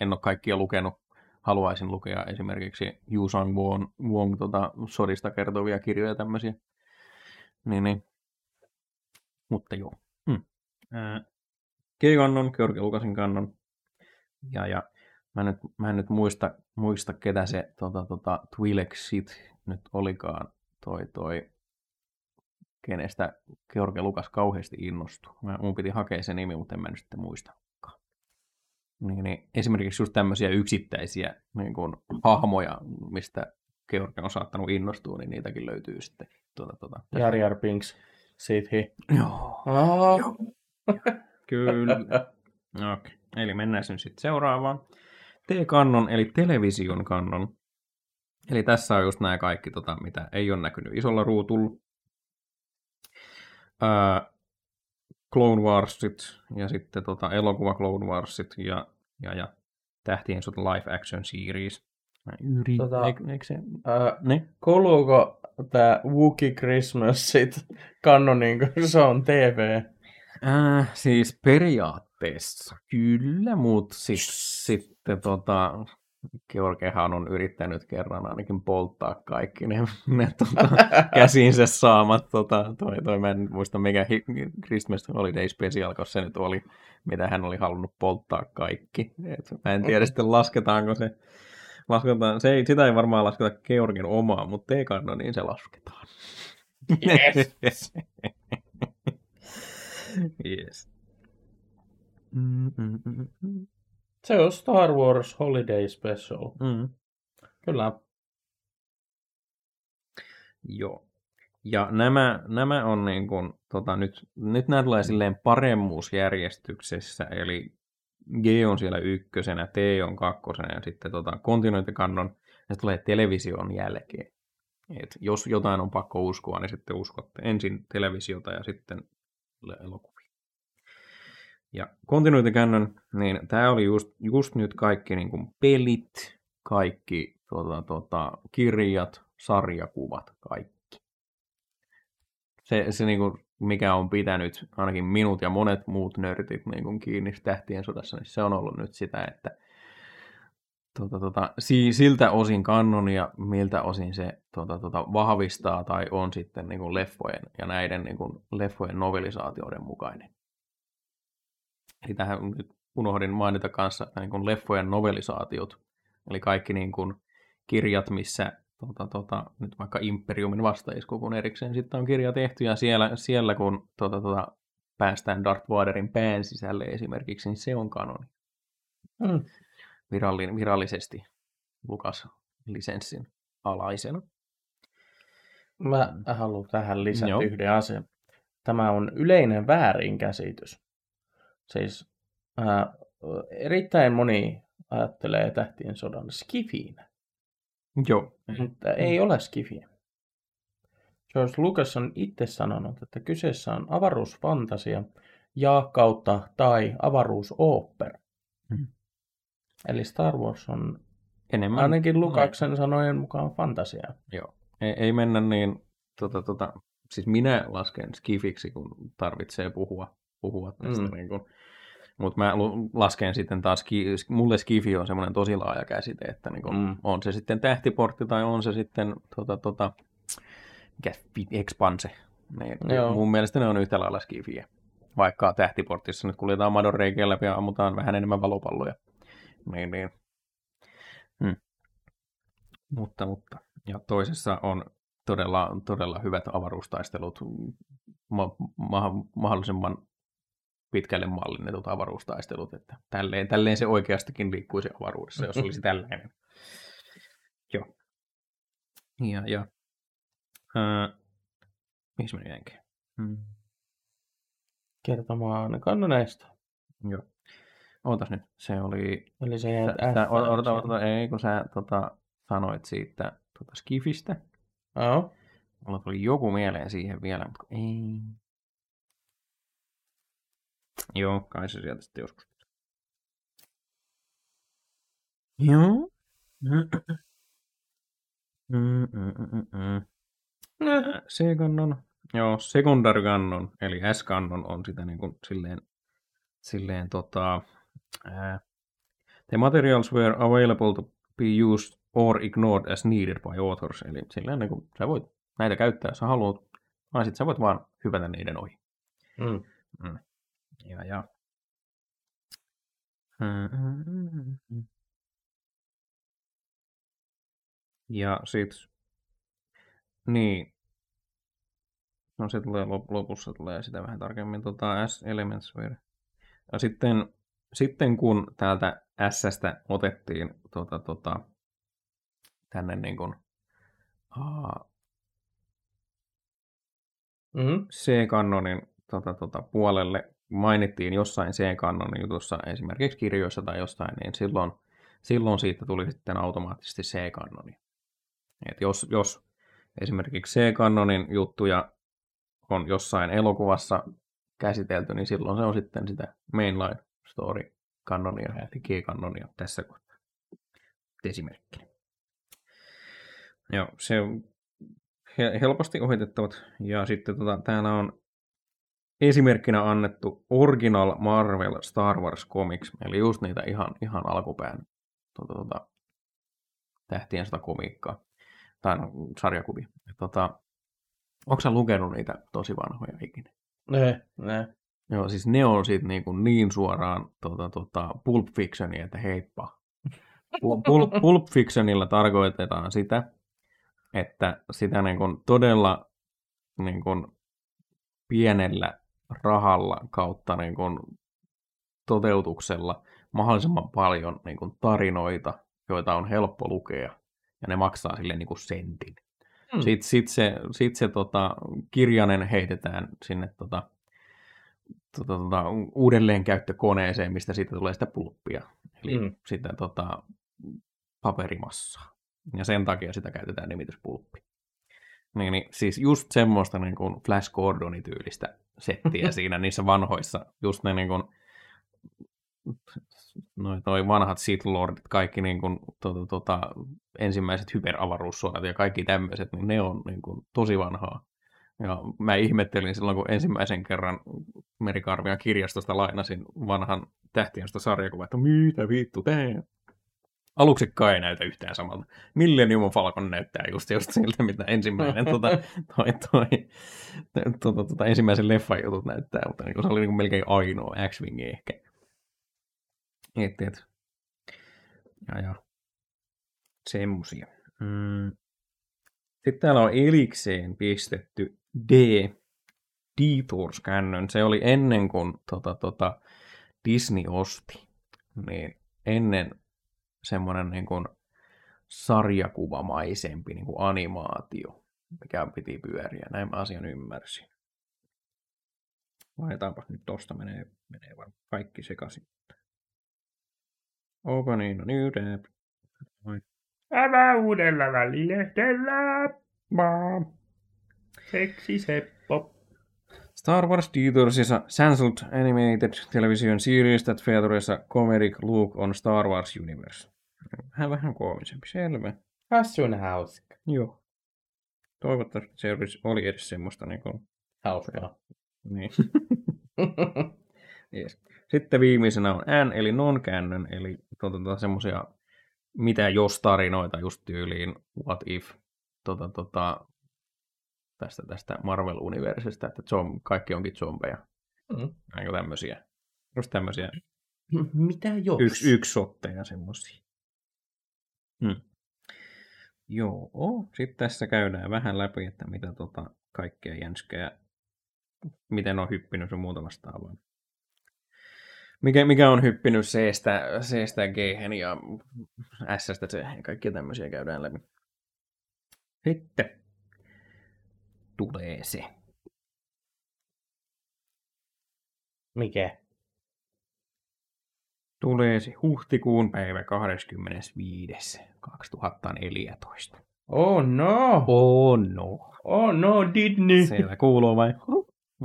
[SPEAKER 2] en ole kaikkia lukenut. Haluaisin lukea esimerkiksi Yu Sang Wong, Wong tota, sodista kertovia kirjoja tämmöisiä. Niin, niin. Mutta joo. Hmm. G-kannon, George Lukasin kannon. Ja, ja mä, nyt, mä en nyt muista, muista ketä se tota, tota, Twilexit nyt olikaan toi, toi kenestä George Lukas kauheasti innostui. Mä, mun piti hakea se nimi, mutta en mä nyt sitten muista niin, niin esimerkiksi just tämmöisiä yksittäisiä niin kuin, hahmoja, mistä Georg on saattanut innostua, niin niitäkin löytyy sitten. Tuota, tuota,
[SPEAKER 1] Jar Jar Binks, Sithi.
[SPEAKER 2] Joo. Joo. Kyllä. Okay. Eli mennään nyt sitten seuraavaan. T-kannon, eli television kannon. Eli tässä on just nämä kaikki, tota, mitä ei ole näkynyt isolla ruutulla. Ää, Clone Warsit ja sitten tota, elokuva Clone Warsit ja, ja, ja Tähtien sota live action series.
[SPEAKER 1] Yri, tota, eikö, eikö se? Ää, ne? Kuuluuko tämä Wookie Christmas sit kanoniin, kun se on TV?
[SPEAKER 2] Äh, siis periaatteessa kyllä, mutta sitten sit, tota, Georgehan on yrittänyt kerran ainakin polttaa kaikki ne, ne tota, käsinsä saamat, tota, toi, toi, mä en muista mikä Christmas Holiday Special, koska se nyt oli, mitä hän oli halunnut polttaa kaikki. Et mä en tiedä sitten lasketaanko se, lasketaan, se ei, sitä ei varmaan lasketa Georgin omaa, mutta Teekanno, niin se lasketaan. Yes.
[SPEAKER 1] yes. Mm-mm-mm. Se on Star Wars Holiday Special. Mm. Kyllä.
[SPEAKER 2] Joo. Ja nämä, nämä on niin kuin, tota, nyt, nyt nämä tulee silleen paremmuusjärjestyksessä, eli G on siellä ykkösenä, T on kakkosena ja sitten tota, kontinuitikannon, ja tulee television jälkeen. Et jos jotain on pakko uskoa, niin sitten uskotte ensin televisiota ja sitten elokuvia. Ja Continuity Canon, niin tämä oli just, just nyt kaikki niin kuin pelit, kaikki tota, tota, kirjat, sarjakuvat, kaikki. Se, se niin kuin, mikä on pitänyt ainakin minut ja monet muut nörtit niin kuin kiinni tähtien sodassa, niin se on ollut nyt sitä, että tota, tota, siltä osin kannon ja miltä osin se tota, tota, vahvistaa tai on sitten niin kuin leffojen ja näiden niin kuin leffojen novelisaatioiden mukainen. Eli tähän nyt unohdin mainita kanssa niin kuin leffojen novelisaatiot. Eli kaikki niin kuin kirjat, missä tota, tota, nyt vaikka Imperiumin vastaisku, kun erikseen sitten on kirja tehty, ja siellä, siellä kun tota, tota, päästään Darth Vaderin pään sisälle esimerkiksi, niin se on kanoni. Mm. virallin, virallisesti Lukas-lisenssin alaisena.
[SPEAKER 1] Mä haluan tähän lisätä
[SPEAKER 2] Joo.
[SPEAKER 1] yhden asian. Tämä on yleinen väärinkäsitys. Siis ää, erittäin moni ajattelee tähtien sodan skifiinä,
[SPEAKER 2] Joo.
[SPEAKER 1] mutta ei ole skifiä. George Lucas on itse sanonut, että kyseessä on avaruusfantasia ja kautta tai avaruusooppera.
[SPEAKER 2] Mm.
[SPEAKER 1] Eli Star Wars on
[SPEAKER 2] Enemmän.
[SPEAKER 1] ainakin Lukaksen sanojen mukaan fantasiaa.
[SPEAKER 2] Joo. Ei, ei mennä niin, tota, tota, siis minä lasken skifiksi, kun tarvitsee puhua, puhua tästä.
[SPEAKER 1] Mm.
[SPEAKER 2] Mm. Niin kun, mutta mä lasken sitten taas, mulle skifi on semmoinen tosi laaja käsite, että niin kun,
[SPEAKER 1] Mm.
[SPEAKER 2] mm. on se sitten tähtiportti tai on se sitten tota, tota, mikä expanse.
[SPEAKER 1] Joo.
[SPEAKER 2] mun mielestä ne on yhtä lailla skifiä. Vaikka tähtiportissa nyt kuljetaan madon reikien läpi ja ammutaan vähän enemmän valopalloja. Niin, niin. Hmm. Mutta, mutta. Ja toisessa on todella, todella hyvät avaruustaistelut, ma- ma- mahdollisimman pitkälle mallinnetut avaruustaistelut, että tälleen, tälleen se oikeastikin liikkuisi avaruudessa, jos olisi tällainen. Joo. Ja, ja. Ää, missä meni jänkeen? Hmm.
[SPEAKER 1] Kertomaan kannoneista.
[SPEAKER 2] Joo. Ootas nyt, se oli...
[SPEAKER 1] Eli se jäi
[SPEAKER 2] Tä, tä, odota, odota, ei, kun sä tota, sanoit siitä tota Skifistä.
[SPEAKER 1] Joo.
[SPEAKER 2] Mulla tuli joku mieleen siihen vielä, mutta ei. Joo, kai se sieltä sitten joskus. Joo. Mm, mm, mm, mm. C-kannon. Joo, secondary kannon, eli S-kannon on sitä niin kuin silleen, silleen tota, ää, the materials were available to be used or ignored as needed by authors. Eli silleen niin kuin sä voit näitä käyttää, jos sä haluat, vai sit sä voit vaan hypätä niiden ohi.
[SPEAKER 1] Mm.
[SPEAKER 2] Ja, ja. Ja sit, niin, no se tulee lop- lopussa, tulee sitä vähän tarkemmin, tota S-Elements Ware. Ja sitten, sitten kun täältä S-stä otettiin tota, tota, tänne niin kuin, aa,
[SPEAKER 1] Mm.
[SPEAKER 2] C-kannonin tota, tota, puolelle mainittiin jossain C-kannonin jutussa, esimerkiksi kirjoissa tai jostain, niin silloin, silloin siitä tuli sitten automaattisesti C-kannoni. Et jos, jos esimerkiksi C-kannonin juttuja on jossain elokuvassa käsitelty, niin silloin se on sitten sitä mainline story kanonia, eli G-kanonia tässä kohtaa. Esimerkkinä. Joo, se on he- helposti ohitettavat. Ja sitten tota, täällä on esimerkkinä annettu Original Marvel Star Wars Comics, eli just niitä ihan, ihan alkupään tota, tota, tähtien sota komiikkaa, tai no, sarjakuvia. Ja Tota, Onko sä lukenut niitä tosi vanhoja ikinä?
[SPEAKER 1] Ne, ne.
[SPEAKER 2] Joo, siis ne on sit niinku niin suoraan tota, tota, Pulp Fictionia, että heippa. Pul- Pulp, Pulp Fictionilla tarkoitetaan sitä, että sitä niin kuin todella niin kuin pienellä rahalla kautta niin kuin toteutuksella mahdollisimman paljon niin kuin tarinoita, joita on helppo lukea, ja ne maksaa sille niin kuin sentin.
[SPEAKER 1] Mm.
[SPEAKER 2] Sitten sit se, sit se tota, kirjanen heitetään sinne tota, tota, tota, uudelleenkäyttökoneeseen, mistä siitä tulee sitä pulppia, eli
[SPEAKER 1] Mm.
[SPEAKER 2] mm. sitä tota, paperimassaa. Ja sen takia sitä käytetään nimityspulppi. Niin, niin, siis just semmoista niin kuin Flash Gordon-tyylistä settiä siinä niissä vanhoissa, just ne niin kuin, noi, toi vanhat Sith Lordit, kaikki niin kuin, tota, tota, ensimmäiset hyperavaruussodat ja kaikki tämmöiset, niin ne on niin kuin, tosi vanhaa. Ja mä ihmettelin silloin, kun ensimmäisen kerran Merikarvian kirjastosta lainasin vanhan tähtiöstä sarjakuva, että mitä vittu tää? Aluksikkaan ei näytä yhtään samalta. Millennium Falcon näyttää just, just siltä, mitä ensimmäinen tota, toi, toi, tota, tota, ensimmäisen leffan jutut näyttää, mutta niin se oli niin melkein ainoa X-Wing ehkä. Et, et. Ja, ja. Semmosia. Mm. Sitten täällä on elikseen pistetty D. Detours Cannon. Se oli ennen kuin tota, tota, Disney osti. Niin ennen semmoinen niin kuin sarjakuvamaisempi niin kuin animaatio, mikä piti pyöriä. Näin mä asian ymmärsin. Vaihetaanpa nyt tosta, menee, menee varmaan kaikki sekaisin. Opening a new tab.
[SPEAKER 1] Avaa uudella välilehdellä. Seksi Seppo.
[SPEAKER 2] Star Wars Detours is a cancelled animated television series that features a comedic look on Star Wars universe. Vähän vähän koomisempi, selvä.
[SPEAKER 1] Hassun hauska.
[SPEAKER 2] Joo. Toivottavasti se oli edes semmoista niin kuin,
[SPEAKER 1] Hauskaa.
[SPEAKER 2] niin. yes. Sitten viimeisenä on N, eli non-canon, eli tota, tota, semmoisia mitä jos tarinoita just tyyliin what if tota, tota, tästä, tästä Marvel-universista, että zom, kaikki onkin zombeja.
[SPEAKER 1] Mm.
[SPEAKER 2] Aika tämmöisiä. Just tämmöisiä
[SPEAKER 1] Mitä jos?
[SPEAKER 2] yksi, yksi sotteja semmoisia. Hmm. Joo, sitten tässä käydään vähän läpi, että mitä tota kaikkea jänskää, miten on hyppinyt sun muuta vastaavaa. Mikä, mikä on hyppinyt C-stä, C-stä g ja S-stä C kaikkia tämmöisiä käydään läpi. Sitten tulee se.
[SPEAKER 1] Mikä?
[SPEAKER 2] Tulee se huhtikuun päivä 25. 2014.
[SPEAKER 1] Oh no!
[SPEAKER 2] Oh no.
[SPEAKER 1] Oh no, Disney!
[SPEAKER 2] Siellä kuuluu vai?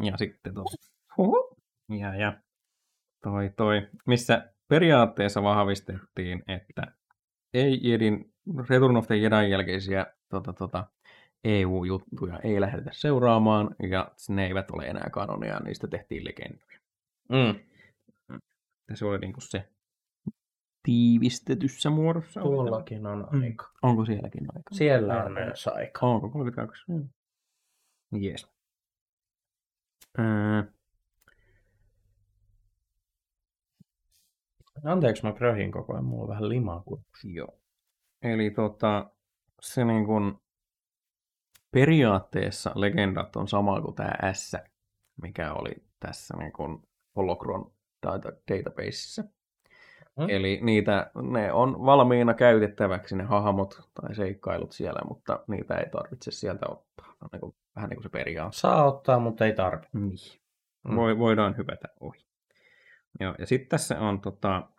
[SPEAKER 2] Ja sitten tuo. Ja, ja toi, toi, missä periaatteessa vahvistettiin, että ei Jedin Return of the Jedin jälkeisiä tota, tota, EU-juttuja ei lähdetä seuraamaan, ja ne eivät ole enää kanonia, niistä tehtiin legendoja.
[SPEAKER 1] Mm.
[SPEAKER 2] Ja se oli niinku se tiivistetyssä muodossa.
[SPEAKER 1] Tuollakin on
[SPEAKER 2] Mm.
[SPEAKER 1] aika.
[SPEAKER 2] Onko sielläkin aika?
[SPEAKER 1] Siellä on myös aika.
[SPEAKER 2] Onko 32? Mm. Yes. Öö,
[SPEAKER 1] Anteeksi, mä kröhin koko ajan. Mulla on vähän limaa kurkussa.
[SPEAKER 2] Joo. Eli tota, se niin kuin, periaatteessa legendat on sama kuin tämä S, mikä oli tässä niin kuin Holocron data, databaseissa.
[SPEAKER 1] Mm.
[SPEAKER 2] Eli niitä, ne on valmiina käytettäväksi ne hahmot tai seikkailut siellä, mutta niitä ei tarvitse sieltä ottaa. On niin kuin, vähän niin kuin se periaate.
[SPEAKER 1] Saa ottaa, mutta ei tarvi.
[SPEAKER 2] Niin.
[SPEAKER 1] Mm.
[SPEAKER 2] Voi, voidaan hypätä ohi. Joo, ja sitten tässä on, tota,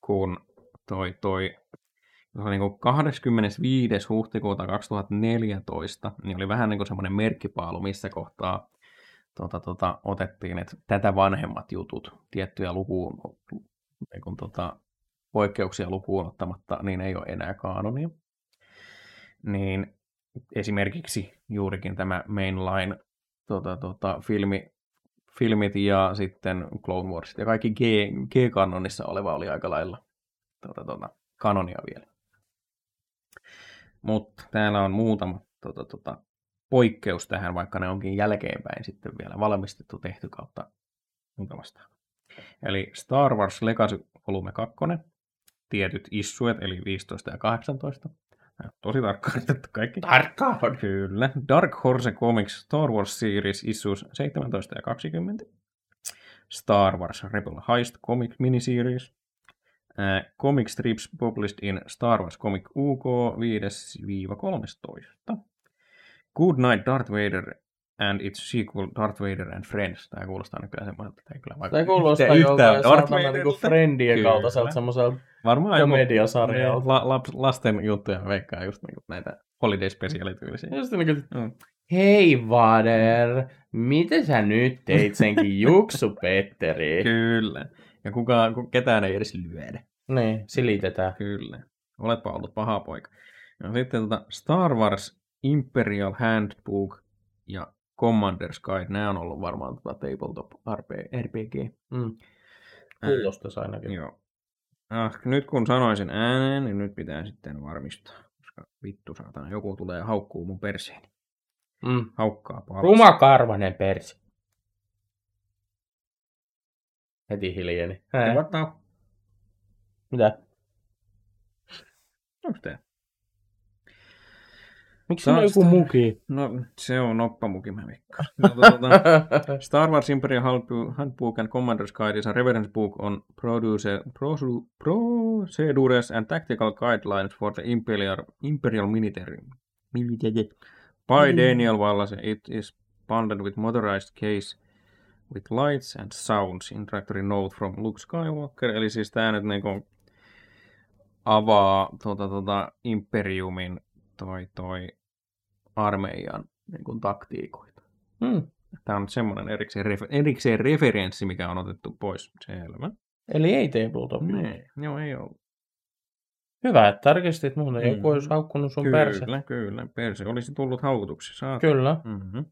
[SPEAKER 2] kun toi, toi se oli niin kuin 25. huhtikuuta 2014, niin oli vähän niin kuin semmoinen merkkipaalu, missä kohtaa tota, tota, otettiin, että tätä vanhemmat jutut, tiettyjä lukuun, niin kuin, tota, poikkeuksia lukuun ottamatta, niin ei ole enää kaanonia. Niin esimerkiksi juurikin tämä mainline tota, tota, filmi, filmit ja sitten Clone Warsit ja kaikki G, G-kanonissa oleva oli aika lailla tota, tota, kanonia vielä. Mutta täällä on muutama tota, tota, poikkeus tähän, vaikka ne onkin jälkeenpäin sitten vielä valmistettu, tehty kautta muuta vastaan. Eli Star Wars Legacy Volume 2, tietyt issuet, eli 15 ja 18. Nämä on Tosi tarkkaan otettu kaikki.
[SPEAKER 1] Tarkkaan!
[SPEAKER 2] Kyllä. Dark Horse Comics Star Wars Series issues 17 ja 20. Star Wars Rebel Heist Comic Miniseries. Uh, comic strips published in Star Wars Comic UK 5-13. Good Night Darth Vader and its sequel Darth Vader and Friends. Tämä kuulostaa nyt kyllä semmoiselta, että ei kyllä vaikka
[SPEAKER 1] Tai kuulostaa joltain
[SPEAKER 2] Darth
[SPEAKER 1] niinku. Friendien kaltaiselta semmoiselta
[SPEAKER 2] Varmaan
[SPEAKER 1] komediasarjalta.
[SPEAKER 2] la, la, lasten juttuja veikkaa just niinku näitä holiday specialityylisiä.
[SPEAKER 1] Just niinku,
[SPEAKER 2] Mm.
[SPEAKER 1] hei Vader, miten sä nyt teit senkin Juksu Petteri?
[SPEAKER 2] Kyllä. Ja kukaan, ku- ketään ei edes lyödä.
[SPEAKER 1] niin, silitetään.
[SPEAKER 2] Kyllä. Oletpa ollut paha poika. Ja sitten tota Star Wars Imperial Handbook ja Commander's Guide, nämä on ollut varmaan tota Tabletop RP, RPG.
[SPEAKER 1] Mm. Kuulostas ainakin.
[SPEAKER 2] Joo. Ah, nyt kun sanoisin ääneen, niin nyt pitää sitten varmistaa. Koska vittu saatana, joku tulee haukkuu mun perseeni.
[SPEAKER 1] Mm.
[SPEAKER 2] Haukkaa paljon.
[SPEAKER 1] Rumakarvanen persi. Heti hiljeni. Hää?
[SPEAKER 2] What
[SPEAKER 1] Mitä?
[SPEAKER 2] Onks tää?
[SPEAKER 1] Miksi on joku muki?
[SPEAKER 2] No, se on noppamuki, mä veikkaan. No, tuota, Star Wars Imperial Handbook- and Commander's Guide is a reference book on produce, prosu- procedures and tactical guidelines for the Imperial, Imperial military. military. By
[SPEAKER 1] Mm.
[SPEAKER 2] Daniel Wallace, it is bundled with motorized case with lights and sounds. Introductory note from Luke Skywalker. Eli siis tää nyt niinku avaa tuota, tuota Imperiumin toi, toi armeijan niin kuin taktiikoita.
[SPEAKER 1] Hmm.
[SPEAKER 2] Tämä on nyt semmoinen erikseen, refer- erikseen referenssi, mikä on otettu pois. Selvä.
[SPEAKER 1] Eli ei tabletop.
[SPEAKER 2] Nee. Joo, ei ole.
[SPEAKER 1] Hyvä, että tarkistit muuten.
[SPEAKER 2] Mm.
[SPEAKER 1] Joku olisi haukkunut sun
[SPEAKER 2] Kyllä,
[SPEAKER 1] perse.
[SPEAKER 2] kyllä. Perse olisi tullut haukutuksi. Saat.
[SPEAKER 1] Kyllä.
[SPEAKER 2] Mm-hmm.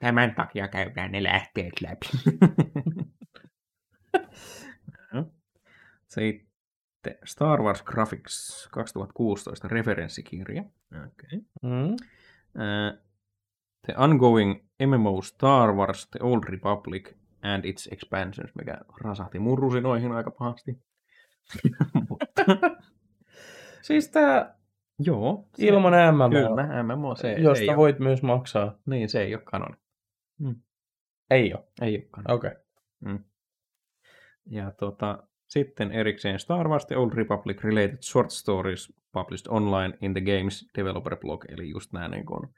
[SPEAKER 2] Tämän takia käydään ne lähteet läpi. Joo. Sitten Star Wars Graphics 2016 referenssikirja. Okay.
[SPEAKER 1] Mm.
[SPEAKER 2] Uh, the ongoing MMO Star Wars The Old Republic and its expansions, mikä rasahti murrusinoihin aika pahasti. Mutta,
[SPEAKER 1] Siis tää
[SPEAKER 2] joo. se-
[SPEAKER 1] ilman MMO,
[SPEAKER 2] Kyllä, MMO, se, se
[SPEAKER 1] josta
[SPEAKER 2] ole,
[SPEAKER 1] voit myös maksaa.
[SPEAKER 2] niin, se ei ole kanoni.
[SPEAKER 1] Ei ole.
[SPEAKER 2] Ei ole kanoni.
[SPEAKER 1] Okei. Okay.
[SPEAKER 2] Ja tota, sitten erikseen Star Wars The Old Republic Related Short Stories published online in the games developer blog, eli just nämä niin kuin,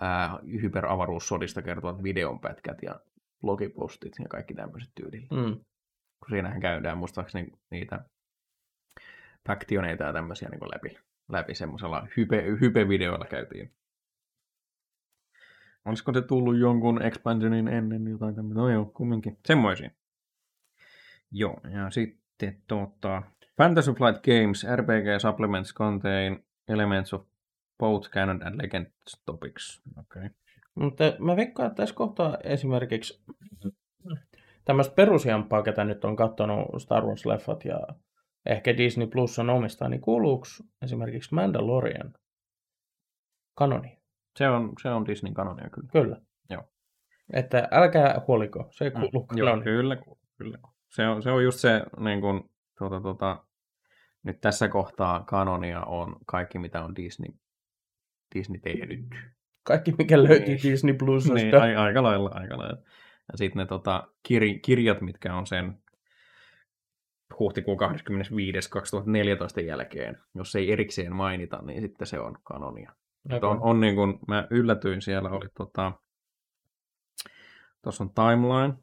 [SPEAKER 2] ää, hyperavaruussodista kertovat videonpätkät ja blogipostit ja kaikki tämmöiset tyylillä.
[SPEAKER 1] Mm.
[SPEAKER 2] Kun siinähän käydään muistaakseni niitä faktioneita ja tämmöisiä niin läpi, läpi semmoisella hype, hype-videoilla käytiin. Olisiko se tullut jonkun expansionin ennen jotain tämmöistä? No joo, kumminkin. Semmoisia. Joo, ja sitten tota, Fantasy Flight Games RPG Supplements contain elements of both canon and legend topics. Okay.
[SPEAKER 1] Mutta mä veikkaan, että tässä kohtaa esimerkiksi tämmöistä perusiampaa, ketä nyt on katsonut Star Wars-leffat ja ehkä Disney Plus on omistaa, niin kuuluuko esimerkiksi Mandalorian kanoni?
[SPEAKER 2] Se on, se on Disneyn kanonia kyllä.
[SPEAKER 1] Kyllä.
[SPEAKER 2] Joo.
[SPEAKER 1] Että älkää huoliko, se kuuluu
[SPEAKER 2] Mm, Joo, kyllä, kyllä. Se on, se on just se, niin kuin, tuota, tuota, nyt tässä kohtaa kanonia on kaikki, mitä on Disney, Disney tehnyt.
[SPEAKER 1] Kaikki, mikä löytyy
[SPEAKER 2] Niin.
[SPEAKER 1] Disney Plusasta.
[SPEAKER 2] Niin, a, aika lailla, aika lailla. Ja sitten ne tota, kir, kirjat, mitkä on sen huhtikuun 25.2014 jälkeen, jos ei erikseen mainita, niin sitten se on kanonia. Okay. On, on niin kuin, mä yllätyin, siellä oli tota, tuossa on timeline,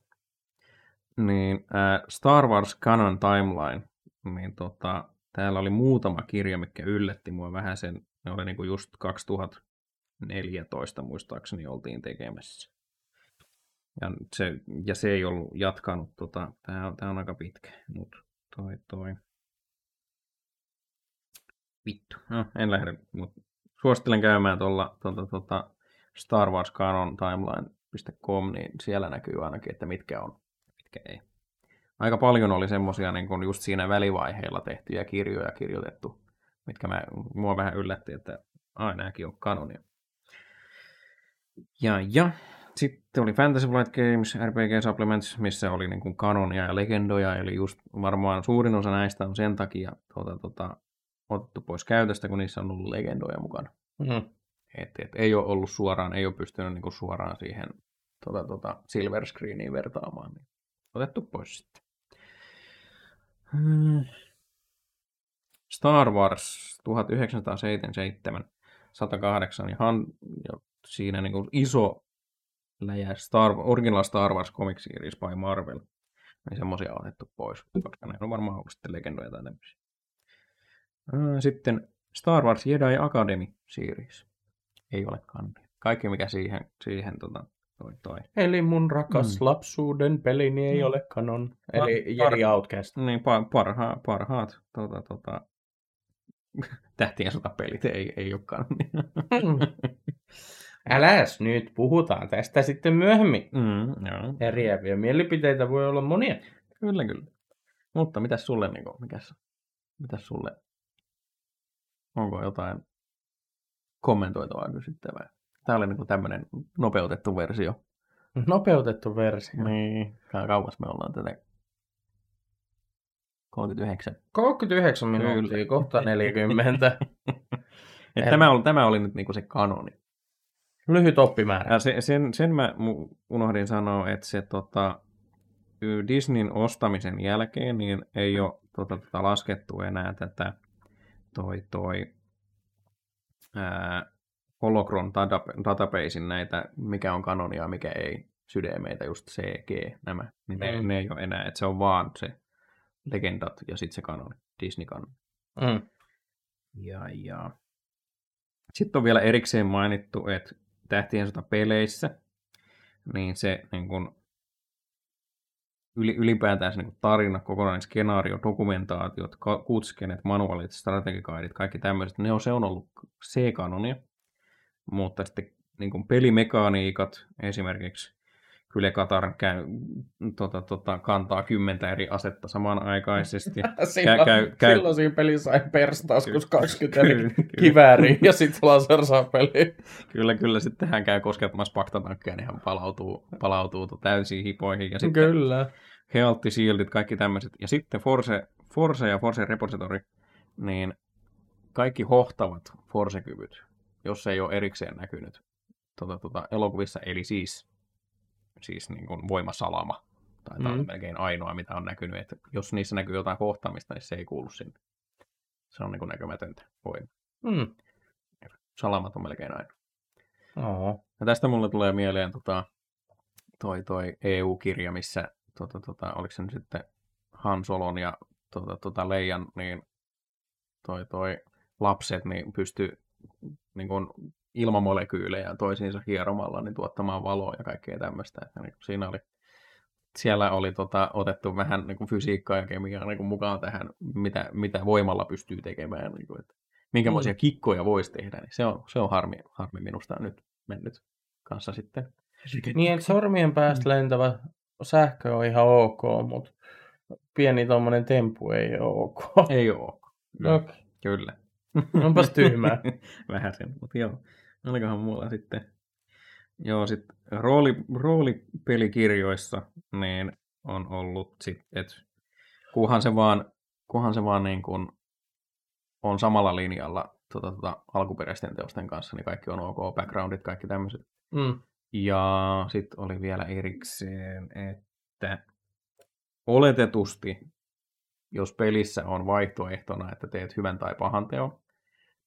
[SPEAKER 2] niin äh, Star Wars Canon Timeline, niin tota, täällä oli muutama kirja, mikä yllätti mua vähän sen, ne oli niin kuin just 2014 muistaakseni oltiin tekemässä. Ja se, ja se ei ollut jatkanut, tota, tää, on, tää on aika pitkä, mutta toi toi. Vittu, no, en lähde, mutta suosittelen käymään tuolla tuota, tuota Star Wars Canon Timeline.com, niin siellä näkyy ainakin, että mitkä on, mitkä ei. Aika paljon oli semmosia niin kun just siinä välivaiheilla tehtyjä kirjoja kirjoitettu, mitkä mä, mua vähän yllätti, että ai nämäkin on kanonia. Ja, ja sitten oli Fantasy Flight Games, RPG Supplements, missä oli niin kanonia ja legendoja, eli just varmaan suurin osa näistä on sen takia tuota, tuota, otettu pois käytöstä, kun niissä on ollut legendoja mukana.
[SPEAKER 1] Mm.
[SPEAKER 2] Et, et, ei ole ollut suoraan, ei ole pystynyt niin kuin suoraan siihen tota, tota, silver screeniin vertaamaan, niin otettu pois sitten. Hmm. Star Wars 1977, 108 ja, Han, ja siinä niin kuin iso läjä Star, original Star Wars Comic Series by Marvel, niin semmoisia on otettu pois, koska ne on varmaan ollut sitten legendoja tai tämmöisiä. Ää, Sitten Star Wars Jedi Academy Series. Ei ole kannia. Kaikki mikä siihen, siihen tota, toi, toi.
[SPEAKER 1] Eli mun rakas
[SPEAKER 2] Mm.
[SPEAKER 1] lapsuuden pelini ei
[SPEAKER 2] Mm.
[SPEAKER 1] ole kanon. Eli
[SPEAKER 2] Par-
[SPEAKER 1] Jedi Outcast.
[SPEAKER 2] Niin, pa- parha, parhaat tota, tota, tähtien sotapelit ei, ei ole kannia.
[SPEAKER 1] Äläs nyt, puhutaan tästä sitten myöhemmin.
[SPEAKER 2] mm, joo.
[SPEAKER 1] Eriäviä mielipiteitä voi olla monia.
[SPEAKER 2] Kyllä, kyllä. Mutta mitäs sulle, Niko, mikäs, mitäs sulle, onko jotain kommentoitavaa kysyttävää? Tämä oli niin tämmöinen nopeutettu versio.
[SPEAKER 1] Nopeutettu versio.
[SPEAKER 2] Niin, ka- kauas me ollaan tätä 39.
[SPEAKER 1] 39 minuuttia,
[SPEAKER 2] Kyllä.
[SPEAKER 1] kohta 40.
[SPEAKER 2] Et tämä, oli, tämä oli nyt niinku se kanoni.
[SPEAKER 1] Lyhyt oppimäärä.
[SPEAKER 2] Ja se, sen, sen mä unohdin sanoa, että se tota, Disneyn ostamisen jälkeen niin ei ole tota, tota, laskettu enää tätä toi, toi ää, Holocron databasein näitä, mikä on kanonia ja mikä ei, sydämeitä, just CG, nämä, niin ne, mm. ne ei ole enää, että se on vaan se legendat ja sitten se kanoni, Disney kanoni. Mm. Ja, ja. Sitten on vielä erikseen mainittu, että Tähtien sota peleissä, niin se niin kun, ylipäätään se niin tarina, kokonainen skenaario, dokumentaatiot, kutskenet, manuaalit, strategikaidit, kaikki tämmöiset, ne on, se on ollut C-kanonia, mutta sitten niin kuin pelimekaniikat esimerkiksi Kyllä Katar käy, tota, tota, kantaa kymmentä eri asetta samanaikaisesti.
[SPEAKER 1] silloin, käy, käy, silloin siinä pelissä sai perstaskus 20 eri kivääriä ja sitten peli.
[SPEAKER 2] Kyllä, kyllä. Sitten hän käy koskettamassa paktatankkeja, niin hän palautuu, palautuu täysiin hipoihin. Ja
[SPEAKER 1] sitten kyllä.
[SPEAKER 2] Healthy Shieldit, kaikki tämmöiset. Ja sitten Force, Force ja Force Repository, niin kaikki hohtavat Force-kyvyt, jos ei ole erikseen näkynyt tota, tota, elokuvissa. Eli siis siis niin kuin voimasalama. Tai tämä mm. on melkein ainoa, mitä on näkynyt. Että jos niissä näkyy jotain kohtaamista, niin se ei kuulu sinne. Se on niin kuin näkymätöntä voima. Mm. Salamat on melkein ainoa. Oho. Ja tästä mulle tulee mieleen tota, toi, toi EU-kirja, missä tota, tota, oliko se nyt sitten Han Solon ja tota, tota Leijan, niin toi, toi lapset niin pystyy niin kuin ilmamolekyylejä toisiinsa hieromalla niin tuottamaan valoa ja kaikkea tämmöistä. Että niin siinä oli, siellä oli tota, otettu vähän niin kuin fysiikkaa ja kemiaa niin kuin mukaan tähän, mitä, mitä voimalla pystyy tekemään. Niin kuin, että minkälaisia mm. kikkoja voisi tehdä, niin se on, se on harmi, harmi minusta nyt mennyt kanssa sitten.
[SPEAKER 1] Niin, että sormien päästä mm. lentävä sähkö on ihan ok, mutta pieni tuommoinen tempu ei ole ok.
[SPEAKER 2] Ei ole ok. Okay. Kyllä.
[SPEAKER 1] Onpas tyhmää.
[SPEAKER 2] Vähän sen, mutta joo. Olikohan mulla sitten... Joo, sitten rooli, roolipelikirjoissa niin on ollut sitten, että kunhan se vaan, kunhan se vaan niin kuin on samalla linjalla tota, tota, alkuperäisten teosten kanssa, niin kaikki on ok, backgroundit, kaikki tämmöiset. Mm. Ja sitten oli vielä erikseen, että oletetusti, jos pelissä on vaihtoehtona, että teet hyvän tai pahan teon,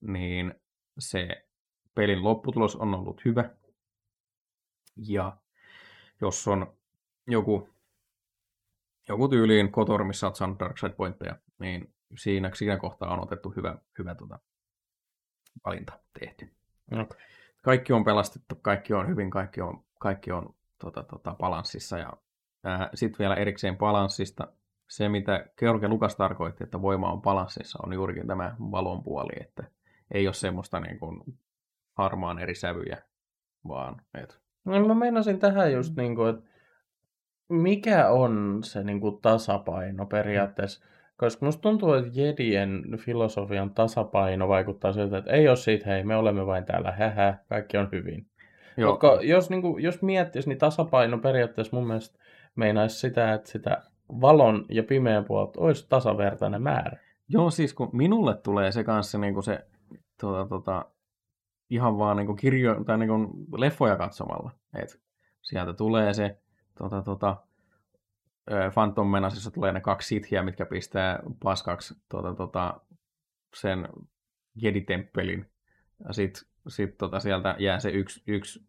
[SPEAKER 2] niin se pelin lopputulos on ollut hyvä. Ja jos on joku, joku tyyliin Kotor, missä olet saanut Darkside Pointteja, niin siinä, siinä kohtaa on otettu hyvä, hyvä tota, valinta tehty. Okay. Kaikki on pelastettu, kaikki on hyvin, kaikki on, kaikki on tota, tota, balanssissa. Ja sitten vielä erikseen balanssista. Se, mitä George Lukas tarkoitti, että voima on balanssissa, on juurikin tämä valon puoli, että ei ole semmoista niin kuin harmaan eri sävyjä, vaan et...
[SPEAKER 1] No, mä meinasin tähän just, niin kuin, että mikä on se niin kuin, tasapaino periaatteessa, mm. koska musta tuntuu, että Jedien filosofian tasapaino vaikuttaa siltä, että ei ole siitä, hei, me olemme vain täällä, hähä, kaikki on hyvin. Joo. Mutta jos, niin kuin, jos miettisi, niin tasapaino periaatteessa mun mielestä meinaisi sitä, että sitä valon ja pimeän puolta olisi tasavertainen määrä.
[SPEAKER 2] Joo, siis kun minulle tulee se kanssa niin kuin se tuota, tuota, ihan vaan niin kirjo, tai niin leffoja katsomalla. Et sieltä tulee se tota, tota, Phantom Menasissa tulee ne kaksi sithiä, mitkä pistää paskaksi tota, tota, sen Jedi-temppelin. Ja sitten sit tota, sieltä jää se yksi, yksi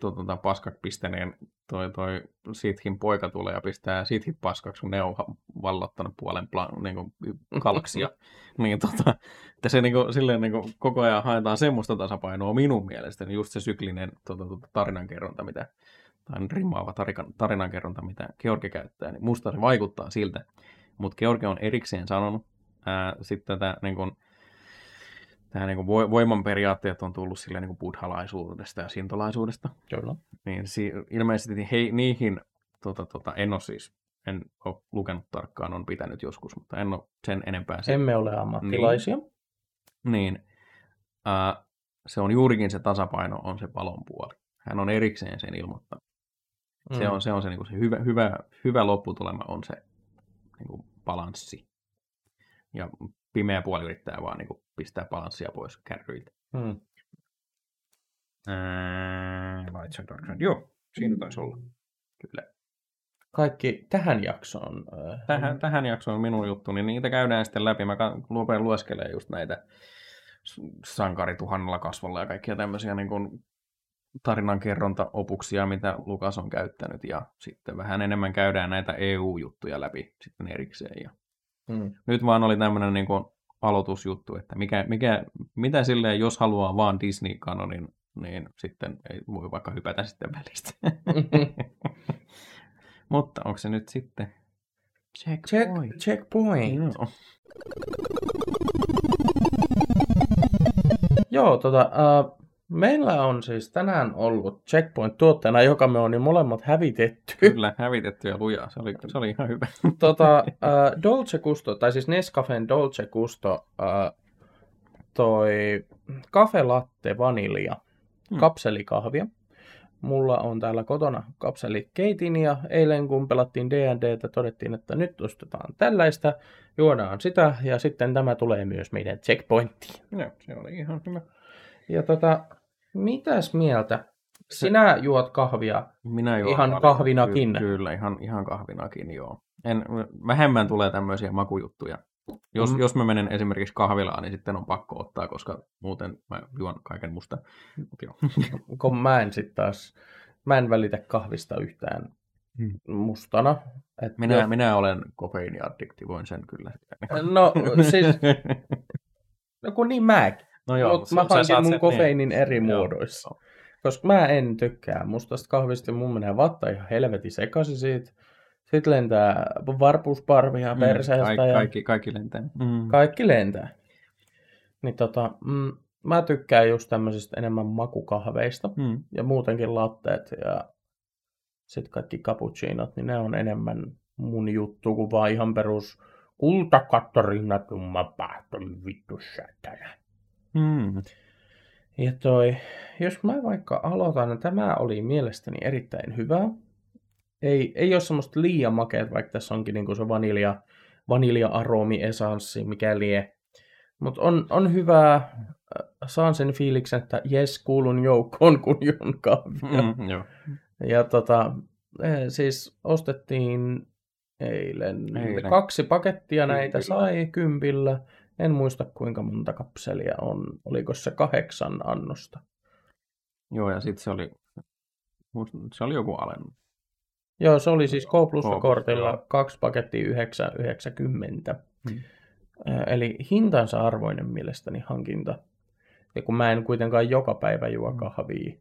[SPEAKER 2] tota, tota paskak pisteneen toi, toi Sithin poika tulee ja pistää Sithit paskaksi, kun ne on vallottanut puolen plan, niin kuin galaksia. niin tota, että se niin kuin, silleen niin kuin, koko ajan haetaan semmoista tasapainoa minun mielestäni, just se syklinen tota, tota, tarinankerronta, mitä, tai rimaava tarikan, tarinankerronta, mitä George käyttää, niin musta se vaikuttaa siltä. Mutta George on erikseen sanonut ää, sitten tätä niin kuin, tähän niin kuin voiman periaatteet on tullut sille niin buddhalaisuudesta ja sintolaisuudesta.
[SPEAKER 1] Kyllä.
[SPEAKER 2] Niin si- ilmeisesti he, niihin, tota, tota, en ole siis, en ole lukenut tarkkaan, on pitänyt joskus, mutta en ole sen enempää.
[SPEAKER 1] Sen... Emme ole ammattilaisia.
[SPEAKER 2] Niin, niin äh, se on juurikin se tasapaino, on se palon puoli. Hän on erikseen sen ilmoittanut. Mm. Se on se, on se, niin kuin se hyvä, hyvä, hyvä lopputulema on se niin kuin balanssi. Ja pimeä puoli yrittää vaan niin kuin pistää balanssia pois kärryiltä.
[SPEAKER 1] Hmm.
[SPEAKER 2] Ää, Light Side, Dark Side. Joo, siinä taisi olla. Kyllä.
[SPEAKER 1] Kaikki tähän jaksoon. äh,
[SPEAKER 2] Tähän, tähän jaksoon minun juttu, niin niitä käydään sitten läpi. Mä rupean lueskelemaan just näitä sankari tuhannella kasvolla ja kaikkia tämmöisiä niin kuin tarinankerrontaopuksia, mitä Lukas on käyttänyt. Ja sitten vähän enemmän käydään näitä EU-juttuja läpi sitten erikseen. Ja
[SPEAKER 1] Hmm.
[SPEAKER 2] nyt vaan oli tämmöinen niin kuin aloitusjuttu, että mikä, mikä, mitä silleen, jos haluaa vaan Disney-kanonin, niin sitten ei voi vaikka hypätä sitten välistä. Mutta onko se nyt sitten
[SPEAKER 1] Check,
[SPEAKER 2] checkpoint?
[SPEAKER 1] checkpoint.
[SPEAKER 2] Joo.
[SPEAKER 1] Joo, tota, äh, meillä on siis tänään ollut Checkpoint-tuotteena, joka me on niin molemmat hävitetty.
[SPEAKER 2] Kyllä, hävitetty ja lujaa. Se oli, se oli ihan hyvä.
[SPEAKER 1] tota, äh, Dolce Gusto, tai siis Nescafen Dolce Gusto, äh, toi Cafe Latte Vanilja,
[SPEAKER 2] Hmm.
[SPEAKER 1] kapselikahvia. Mulla on täällä kotona kapselit keitin ja eilen kun pelattiin D&Dtä todettiin, että nyt ostetaan tällaista, juodaan sitä ja sitten tämä tulee myös meidän checkpointtiin.
[SPEAKER 2] Joo, se oli ihan hyvä.
[SPEAKER 1] Ja tota, mitäs mieltä? Sinä juot kahvia.
[SPEAKER 2] Minä juon
[SPEAKER 1] Ihan
[SPEAKER 2] paljon.
[SPEAKER 1] kahvinakin.
[SPEAKER 2] Ky- kyllä, ihan, ihan kahvinakin, joo. En, vähemmän tulee tämmöisiä makujuttuja. Jos,
[SPEAKER 1] Mm.
[SPEAKER 2] mm. jos mä menen esimerkiksi kahvilaan, niin sitten on pakko ottaa, koska muuten mä juon kaiken musta. Mut joo.
[SPEAKER 1] kun mä en sit taas, mä en välitä kahvista yhtään
[SPEAKER 2] Hmm.
[SPEAKER 1] mustana. Et
[SPEAKER 2] Minä,
[SPEAKER 1] jos-
[SPEAKER 2] minä olen kofeiiniaddikti, voin sen kyllä.
[SPEAKER 1] No siis, no kun niin mäkin.
[SPEAKER 2] No
[SPEAKER 1] Joo, Mutta mä hankin mun
[SPEAKER 2] sen-
[SPEAKER 1] kofeiinin eri muodoissa.
[SPEAKER 2] joo.
[SPEAKER 1] Koska mä en tykkää mustasta kahvista, mun menee vatta ihan helvetin sekaisin siitä. Sitten lentää varpusparvia
[SPEAKER 2] Mm,
[SPEAKER 1] perseestä
[SPEAKER 2] kaikki,
[SPEAKER 1] ja
[SPEAKER 2] kaikki, kaikki lentää. Mm.
[SPEAKER 1] kaikki lentää. Niin tota, mm, mä tykkään just tämmöisistä enemmän makukahveista
[SPEAKER 2] Mm.
[SPEAKER 1] ja muutenkin latteet ja sitten kaikki cappuccinot, niin ne on enemmän mun juttu kuin vaan ihan perus kultakattarina tumma pähtön vittu sätänä.
[SPEAKER 2] Mm.
[SPEAKER 1] Ja toi, jos mä vaikka aloitan, niin tämä oli mielestäni erittäin hyvä. Ei, ei ole semmoista liian makeet, vaikka tässä onkin niinku se vanilja, vanilja-aromi, esanssi, mikä lie. Mutta on, on hyvää. Äh, Saan sen fiiliksen, että jes, kuulun joukkoon, kun juon kahvia.
[SPEAKER 2] Mm. Joo.
[SPEAKER 1] Ja tota, eh, siis ostettiin eilen,
[SPEAKER 2] Eilen.
[SPEAKER 1] kaksi pakettia näitä
[SPEAKER 2] Kympillä.
[SPEAKER 1] sai kympillä. En muista kuinka monta kapselia on. Oliko se kahdeksan annosta?
[SPEAKER 2] Joo, ja sitten se oli, se oli joku alennus.
[SPEAKER 1] Joo, se oli siis K plus
[SPEAKER 2] K+,
[SPEAKER 1] kortilla
[SPEAKER 2] joo.
[SPEAKER 1] kaksi pakettia 9,90.
[SPEAKER 2] Hmm.
[SPEAKER 1] Eli hintansa arvoinen mielestäni hankinta. Ja kun mä en kuitenkaan joka päivä juo
[SPEAKER 2] Hmm.
[SPEAKER 1] kahvia.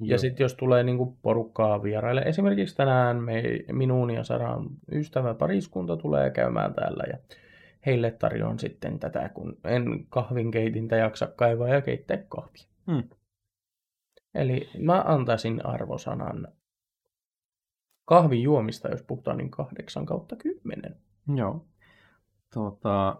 [SPEAKER 1] Ja sitten jos tulee niinku porukkaa vieraille, esimerkiksi tänään me, minun ja Saran ystävä pariskunta tulee käymään täällä ja heille tarjoan sitten tätä, kun en kahvinkeitintä jaksa kaivaa ja keittää kahvia.
[SPEAKER 2] Hmm.
[SPEAKER 1] Eli mä antaisin arvosanan kahvin juomista, jos puhutaan niin kahdeksan kautta kymmenen.
[SPEAKER 2] Joo. Tota,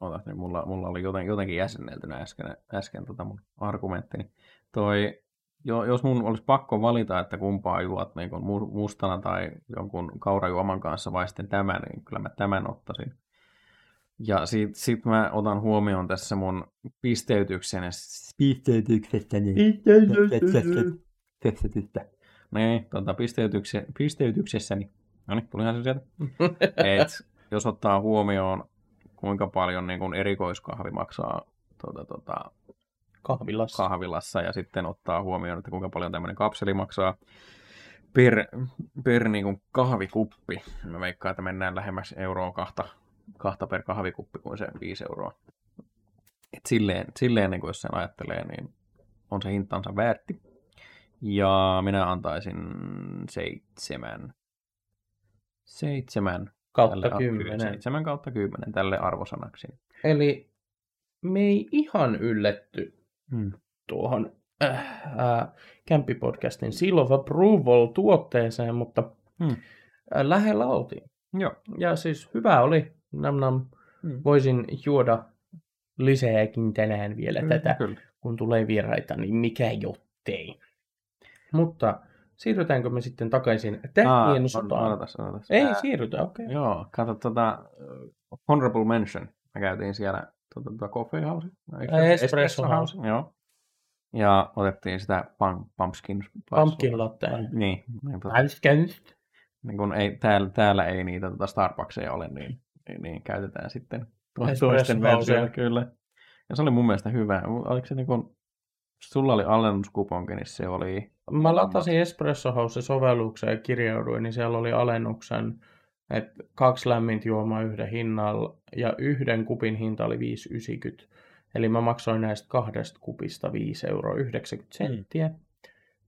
[SPEAKER 2] otas, niin mulla, mulla oli joten, jotenkin jäsenneltynä äsken, äsken tota mun argumenttini. Toi, jo, jos mun olisi pakko valita, että kumpaa juot niin kun mu- mustana tai jonkun kaurajuoman kanssa vai sitten tämän, niin kyllä mä tämän ottaisin. Ja sit, sit mä otan huomioon tässä mun pisteytyksen pisteytyksestäni. Pisteytystä. Niin, tota, pisteytykse, pisteytyksessäni. No niin, tulihan se sieltä. Et, jos ottaa huomioon, kuinka paljon niin kun erikoiskahvi maksaa tuota, tuota,
[SPEAKER 1] Kahvilassa.
[SPEAKER 2] kahvilassa ja sitten ottaa huomioon, että kuinka paljon tämmöinen kapseli maksaa per, per niin kuin kahvikuppi. Mä veikkaan, että mennään lähemmäs euroa kahta, kahta per kahvikuppi kuin se 5 euroa. Et silleen, silleen niin kuin jos sen ajattelee, niin on se hintansa väärti. Ja minä antaisin seitsemän. Seitsemän.
[SPEAKER 1] kautta kymmenen.
[SPEAKER 2] Seitsemän kautta kymmenen tälle arvosanaksi.
[SPEAKER 1] Eli me ei ihan ylletty
[SPEAKER 2] Hmm.
[SPEAKER 1] tuohon äh, äh, Kämppipodcastin Seal of Approval-tuotteeseen, mutta
[SPEAKER 2] Hmm.
[SPEAKER 1] äh, lähellä oltiin.
[SPEAKER 2] Joo.
[SPEAKER 1] Ja siis hyvä oli. Nam, nam.
[SPEAKER 2] Hmm.
[SPEAKER 1] Voisin juoda lisääkin tänään vielä
[SPEAKER 2] Kyllä,
[SPEAKER 1] tätä,
[SPEAKER 2] Kyllä.
[SPEAKER 1] kun tulee vieraita, niin mikä jottei. Mutta siirrytäänkö me sitten takaisin tähtien
[SPEAKER 2] Aa,
[SPEAKER 1] sotaan?
[SPEAKER 2] Odotas, odotas.
[SPEAKER 1] Ei
[SPEAKER 2] Ää,
[SPEAKER 1] siirrytä, okei. Okay.
[SPEAKER 2] Joo, kato tota, uh, Honorable Mention. Me käytiin siellä tuota, tuota Coffee House.
[SPEAKER 1] Ei, Espresso House.
[SPEAKER 2] Joo. Ja otettiin sitä pump, pumpkin.
[SPEAKER 1] Pumpkin latte.
[SPEAKER 2] Niin. niin, tota,
[SPEAKER 1] Pumpkin.
[SPEAKER 2] niin kun ei, täällä, täällä ei niitä tota Starbucksia ole, niin, niin, niin käytetään sitten toisten
[SPEAKER 1] Housea.
[SPEAKER 2] kyllä. Ja se oli mun mielestä hyvä. Oliko se niin kun, sulla oli alennuskuponki, niin se oli...
[SPEAKER 1] Mä latasin Espresso House-sovellukseen ja kirjauduin, niin siellä oli alennuksen, että kaksi lämmintä juomaa yhden hinnalla ja yhden kupin hinta oli 5,90. Eli mä maksoin näistä kahdesta kupista 5,90 euroa senttiä.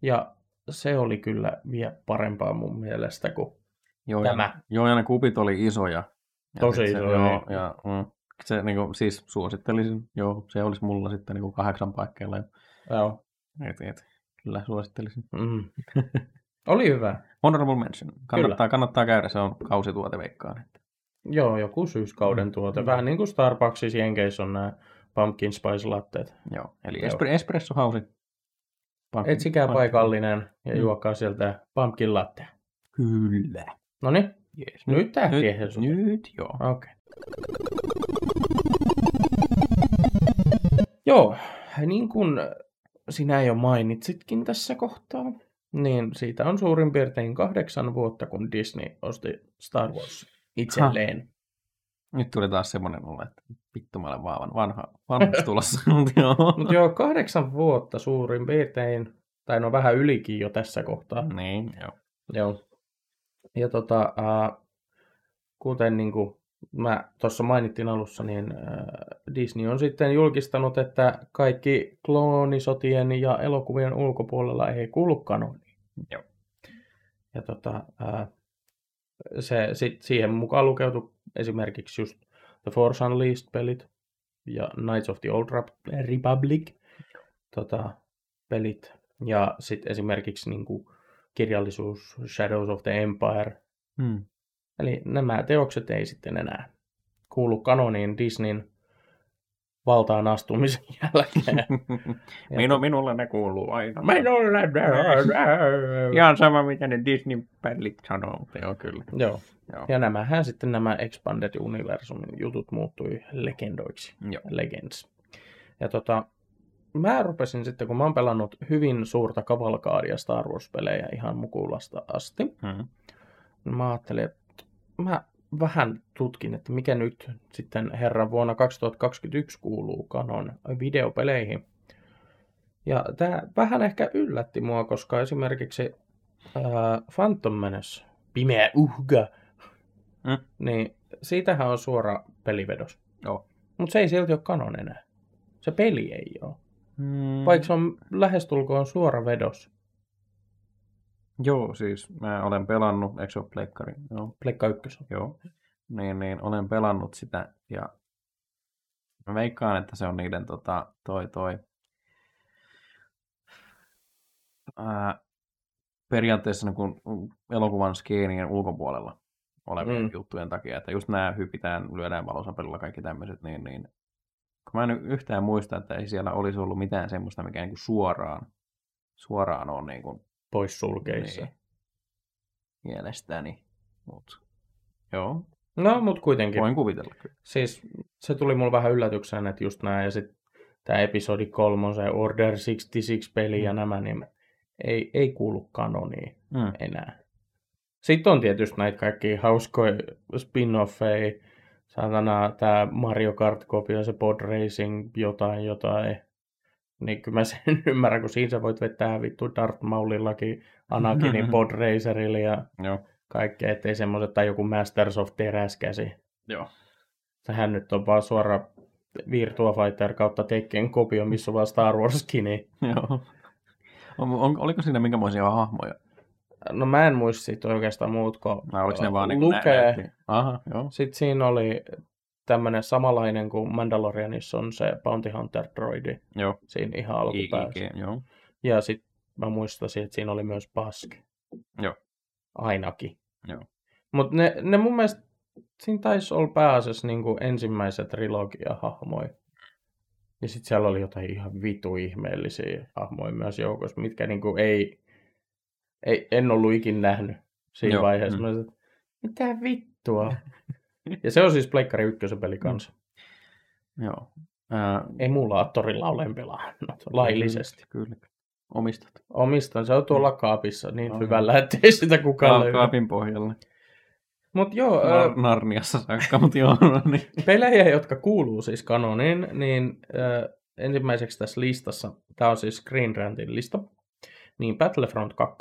[SPEAKER 1] Ja se oli kyllä vielä parempaa mun mielestä kuin
[SPEAKER 2] Joo,
[SPEAKER 1] Tämä.
[SPEAKER 2] Ja, joo, ja ne kupit oli isoja.
[SPEAKER 1] Tosi isoja,
[SPEAKER 2] Joo, ja mm, se niin kuin, siis suosittelisin, joo, se olisi mulla sitten niin kuin kahdeksan paikkeilla.
[SPEAKER 1] Joo.
[SPEAKER 2] Et, et, kyllä suosittelisin.
[SPEAKER 1] Mm. oli hyvä.
[SPEAKER 2] Honorable mention. Kannattaa, kannattaa käydä, se on kausituote veikkaan. Että.
[SPEAKER 1] Joo, joku syyskauden
[SPEAKER 2] Mm.
[SPEAKER 1] tuote. Vähän niin kuin Starbucksissa Jenkeissä on nämä pumpkin spice latteet.
[SPEAKER 2] Joo, eli
[SPEAKER 1] Joo.
[SPEAKER 2] espre, espresso. Pankki-
[SPEAKER 1] Etsikää paikallinen ja
[SPEAKER 2] Mm.
[SPEAKER 1] juokaa sieltä pumpkin latte.
[SPEAKER 2] Kyllä.
[SPEAKER 1] No niin,
[SPEAKER 2] Yes.
[SPEAKER 1] nyt tähtiä
[SPEAKER 2] nyt, nyt, joo.
[SPEAKER 1] Okei. Joo, niin kuin sinä jo mainitsitkin tässä kohtaa, niin siitä on suurin piirtein kahdeksan vuotta, kun Disney osti Star Wars itselleen.
[SPEAKER 2] Nyt tuli taas semmoinen olo, että vittu mä olen vaan vanha, vanhus tulossa.
[SPEAKER 1] Mutta joo, kahdeksan vuotta suurin piirtein, tai no vähän ylikin jo tässä kohtaa.
[SPEAKER 2] niin, joo.
[SPEAKER 1] Joo. Ja tota, äh, kuten niin kuin mä tuossa mainittiin alussa, niin äh, Disney on sitten julkistanut, että kaikki kloonisotien ja elokuvien ulkopuolella ei kuulu kanoniin.
[SPEAKER 2] Joo.
[SPEAKER 1] Ja tota, äh, se, sit siihen mukaan lukeutui esimerkiksi just The Force Unleashed-pelit ja Knights of the Old Republic tota, pelit. Ja sitten esimerkiksi niin kuin kirjallisuus Shadows of the Empire.
[SPEAKER 2] Hmm.
[SPEAKER 1] Eli nämä teokset ei sitten enää kuulu kanoniin Disneyn valtaan astumisen jälkeen.
[SPEAKER 2] Minu, minulle ne kuuluu aina.
[SPEAKER 1] Minulle
[SPEAKER 2] Ihan sama, mitä ne Disney-pällit sanoo, joo, kyllä.
[SPEAKER 1] Joo.
[SPEAKER 2] Joo.
[SPEAKER 1] Ja nämähän sitten nämä Expanded Universumin jutut muuttui legendoiksi.
[SPEAKER 2] Joo.
[SPEAKER 1] Legends. Ja tota, mä rupesin sitten, kun mä oon pelannut hyvin suurta kavalkaadia Star Wars-pelejä ihan mukulasta asti,
[SPEAKER 2] Hmm.
[SPEAKER 1] niin mä ajattelin, että mä vähän tutkin, että mikä nyt sitten herran vuonna 2021 kuuluu kanon videopeleihin. Ja tämä vähän ehkä yllätti mua, koska esimerkiksi ää, Phantom Menace, Pimeä uhka,
[SPEAKER 2] Mm.
[SPEAKER 1] niin siitähän on suora pelivedos.
[SPEAKER 2] Joo.
[SPEAKER 1] Mutta se ei silti ole kanon enää. Se peli ei ole.
[SPEAKER 2] Hmm.
[SPEAKER 1] Vaikka se on lähestulkoon suora vedos.
[SPEAKER 2] Joo, siis mä olen pelannut, eikö se ole Pleikkari? Joo.
[SPEAKER 1] Pleikka ykkös.
[SPEAKER 2] Joo. Niin, niin olen pelannut sitä ja mä veikkaan, että se on niiden tota, toi toi ää, periaatteessa niin kun elokuvan skeenien ulkopuolella olevien
[SPEAKER 1] mm.
[SPEAKER 2] juttujen takia, että just nämä hypitään, lyödään valosapelilla kaikki tämmöiset, niin, niin kun mä en yhtään muista, että ei siellä olisi ollut mitään semmoista, mikä niin kuin suoraan, suoraan on niin kuin,
[SPEAKER 1] Pois sulkeissa.
[SPEAKER 2] niin, mielestäni. Mut, joo,
[SPEAKER 1] No, mutta kuitenkin.
[SPEAKER 2] voin kuvitella kyllä.
[SPEAKER 1] Siis se tuli mulle vähän yllätyksenä, että just nämä ja sitten tämä episodi kolmosen Order 66-peli ja
[SPEAKER 2] Mm.
[SPEAKER 1] nämä, niin ei, ei kuulu kanoniin
[SPEAKER 2] Mm.
[SPEAKER 1] enää. Sitten on tietysti näitä kaikki hauskoja spin-offeja. Saatana tämä Mario Kart-kopio, se Pod Racing, jotain, jotain. Niin kyllä mä sen ymmärrän, kun siinä sä voit vetää vittu Darth Maulillakin Anakinin Pod Racerilla ja
[SPEAKER 2] Joo.
[SPEAKER 1] kaikkea, ettei semmoiset, tai joku Masters of Teräskäsi.
[SPEAKER 2] Joo.
[SPEAKER 1] Sehän nyt on vaan suora Virtua Fighter kautta Tekken kopio, missä on vaan Star Wars skini.
[SPEAKER 2] Joo. On, on, oliko siinä minkämoisia hahmoja?
[SPEAKER 1] No mä en muista siitä oikeastaan muut kuin
[SPEAKER 2] Vai oliko ne vaan niin kuin
[SPEAKER 1] lukee.
[SPEAKER 2] Aha, joo.
[SPEAKER 1] Sitten siinä oli tämmöinen samanlainen kuin Mandalorianissa on se Bounty Hunter droidi
[SPEAKER 2] Joo.
[SPEAKER 1] siinä ihan alkupäässä.
[SPEAKER 2] Joo.
[SPEAKER 1] Ja sitten mä muistasin, että siinä oli myös Bask.
[SPEAKER 2] Joo.
[SPEAKER 1] Ainakin.
[SPEAKER 2] Joo.
[SPEAKER 1] Mutta ne, ne mun mielestä, siinä taisi olla pääasiassa niin kuin ensimmäiset trilogia-hahmoja. Ja sitten siellä oli jotain ihan vitu ihmeellisiä hahmoja myös joukossa, mitkä niin kuin ei, ei, en ollut ikin nähnyt siinä
[SPEAKER 2] Joo,
[SPEAKER 1] vaiheessa.
[SPEAKER 2] mm.
[SPEAKER 1] Mä sanoin, että mitä vittua? ja se on siis Pleikkari ykkösen peli kanssa.
[SPEAKER 2] Joo. Ää,
[SPEAKER 1] Emulaattorilla olen pelannut laillisesti.
[SPEAKER 2] Kyllä. Omistat.
[SPEAKER 1] Omistan, se on tuolla kaapissa niin
[SPEAKER 2] Okei.
[SPEAKER 1] hyvällä, ettei sitä kukaan
[SPEAKER 2] Ka-
[SPEAKER 1] löydä.
[SPEAKER 2] kaapin pohjalla.
[SPEAKER 1] Mutta joo,
[SPEAKER 2] Nar- Narniassa saakka, mutta joo. no niin.
[SPEAKER 1] pelejä, jotka kuuluu siis kanoniin, niin ö, ensimmäiseksi tässä listassa, tämä on siis Screen Rantin lista, niin Battlefront 2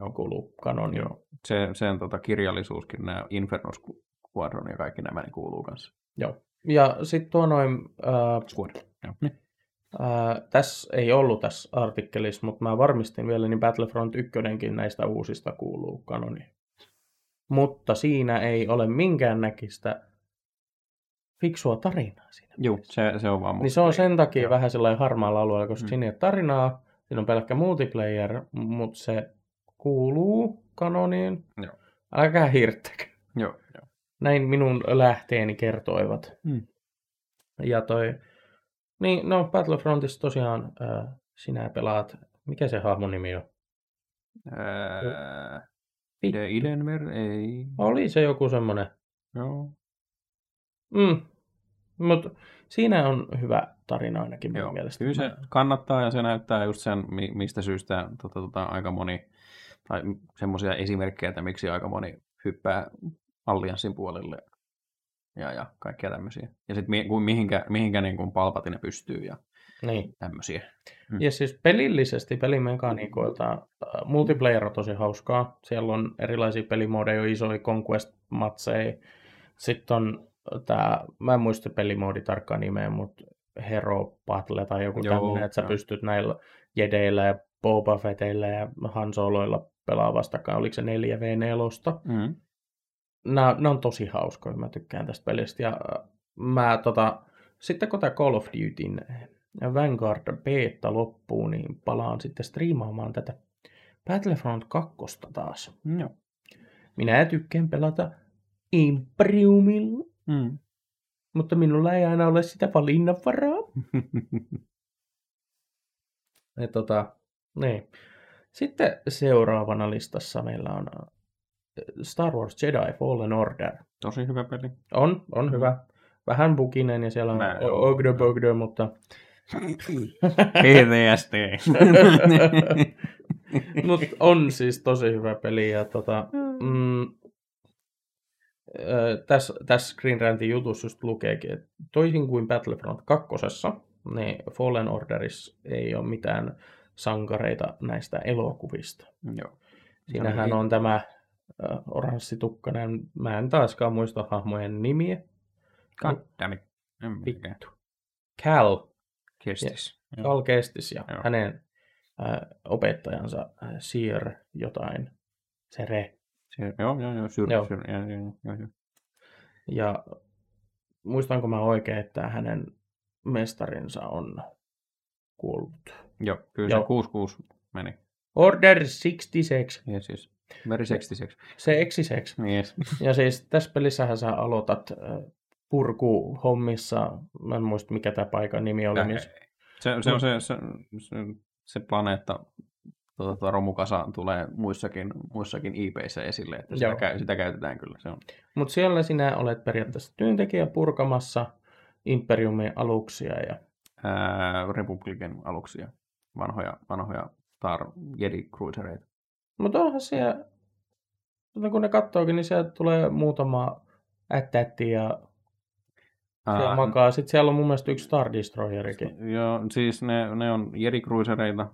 [SPEAKER 2] Joo.
[SPEAKER 1] kuuluu kanoniin.
[SPEAKER 2] Joo. Se, sen tota, kirjallisuuskin, nämä Inferno Squ- Squadron ja kaikki nämä niin kuuluu kanssa.
[SPEAKER 1] Joo. Ja sitten tuo noin, äh,
[SPEAKER 2] Squadron. Joo. Niin.
[SPEAKER 1] äh, tässä ei ollut tässä artikkelissa, mutta mä varmistin vielä, niin Battlefront 1 näistä uusista kuuluu kanoniin. Mutta siinä ei ole minkäännäköistä fiksua tarinaa siinä.
[SPEAKER 2] Joo, se, se on vaan
[SPEAKER 1] Niin se on sen takia
[SPEAKER 2] Joo.
[SPEAKER 1] vähän sellainen harmaalla alueella, koska
[SPEAKER 2] mm.
[SPEAKER 1] siinä ei ole tarinaa, siinä on pelkkä multiplayer, mutta se kuuluu kanoniin.
[SPEAKER 2] Joo.
[SPEAKER 1] Älkää hirttäkö.
[SPEAKER 2] Joo, joo.
[SPEAKER 1] Näin minun lähteeni kertoivat.
[SPEAKER 2] Mm.
[SPEAKER 1] Ja toi, niin no Battlefrontissa tosiaan äh, sinä pelaat, mikä se hahmon nimi on?
[SPEAKER 2] Ää,
[SPEAKER 1] Vittu.
[SPEAKER 2] Ide, Idenver, ei.
[SPEAKER 1] Oli se joku semmonen.
[SPEAKER 2] Joo.
[SPEAKER 1] Mm. Mutta siinä on hyvä tarina ainakin mun
[SPEAKER 2] Joo,
[SPEAKER 1] mielestä.
[SPEAKER 2] kyllä se kannattaa ja se näyttää just sen, mi- mistä syystä tota, tota, aika moni, tai semmoisia esimerkkejä, että miksi aika moni hyppää allianssin puolelle ja, ja kaikkia tämmöisiä. Ja sitten mi- kuin mihinkä, mihinkä niin kuin palpatine pystyy ja
[SPEAKER 1] Niin.
[SPEAKER 2] tämmöisiä. Mm.
[SPEAKER 1] Ja siis pelillisesti, pelimekaniikoilta, äh, multiplayer on tosi hauskaa. Siellä on erilaisia pelimodeja, isoja conquest-matseja. Sitten on tämä, mä en muista pelimoodi tarkkaan nimeä, mutta Hero Battle tai joku
[SPEAKER 2] Joo,
[SPEAKER 1] tämmöinen, että sä
[SPEAKER 2] joo.
[SPEAKER 1] pystyt näillä jedeillä ja Boba Fettillä ja Han Soloilla pelaa vastakkain. Oliko se 4v4?
[SPEAKER 2] Mm.
[SPEAKER 1] Nämä, nämä on tosi hauskoja, mä tykkään tästä pelistä. Ja äh, mä tota, sitten kun tämä Call of Dutyn Vanguard beta loppuu, niin palaan sitten striimaamaan tätä Battlefront 2 taas.
[SPEAKER 2] Joo.
[SPEAKER 1] Minä tykkään pelata Imperiumilla,
[SPEAKER 2] Mm.
[SPEAKER 1] mutta minulla ei aina ole sitä valinnanvaraa. Ja tota, niin. Sitten seuraavana listassa meillä on äh, Star Wars Jedi Fallen Order.
[SPEAKER 2] Tosi hyvä peli.
[SPEAKER 1] On, on hyvä. Vähän buginen ja siellä on Ogdo Bogdo, mutta,
[SPEAKER 2] PTSD.
[SPEAKER 1] mutta on siis tosi hyvä peli. Ja tota, mm, ö, tässä, tässä Screen Rantin jutussa just lukeekin, että toisin kuin Battlefront 2, niin Fallen Orderissa ei ole mitään sankareita näistä elokuvista.
[SPEAKER 2] Joo.
[SPEAKER 1] Siinähän on tämä ö, oranssitukkainen, mä en taaskaan muista hahmojen nimiä.
[SPEAKER 2] Mikään.
[SPEAKER 1] Vittu. Cal,
[SPEAKER 2] Kestis. Joo.
[SPEAKER 1] Cal Kestis ja
[SPEAKER 2] Joo.
[SPEAKER 1] hänen opettajansa Seer jotain, Sere.
[SPEAKER 2] Se, joo, joo, joo, syr,
[SPEAKER 1] Joo.
[SPEAKER 2] joo, joo, joo, joo.
[SPEAKER 1] Ja muistanko mä oikein, että hänen mestarinsa on kuollut.
[SPEAKER 2] Joo, kyllä
[SPEAKER 1] Joo.
[SPEAKER 2] se 66 meni.
[SPEAKER 1] Order 66,
[SPEAKER 2] Yes, yes. Very sextiseksi.
[SPEAKER 1] se eksiseksi.
[SPEAKER 2] Yes.
[SPEAKER 1] Ja siis tässä pelissähän sä aloitat äh, purkuhommissa, mä en muista mikä tämä paikan nimi oli. missä-
[SPEAKER 2] Se, se on se, se, se, se planeetta, tuota, romukasa tulee muissakin, muissakin IPissä esille, että sitä, käy, sitä käytetään kyllä. Se on.
[SPEAKER 1] Mutta siellä sinä olet periaatteessa työntekijä purkamassa Imperiumin aluksia ja
[SPEAKER 2] Ää, Republican aluksia, vanhoja, vanhoja Star Jedi Cruisereita.
[SPEAKER 1] Mutta onhan siellä, no kun ne kattookin, niin sieltä tulee muutama ättätti ja siellä
[SPEAKER 2] Ää,
[SPEAKER 1] makaa. Sitten siellä on mun mielestä yksi Star Destroyerikin.
[SPEAKER 2] Joo, siis ne, ne on Jedi Cruisereita,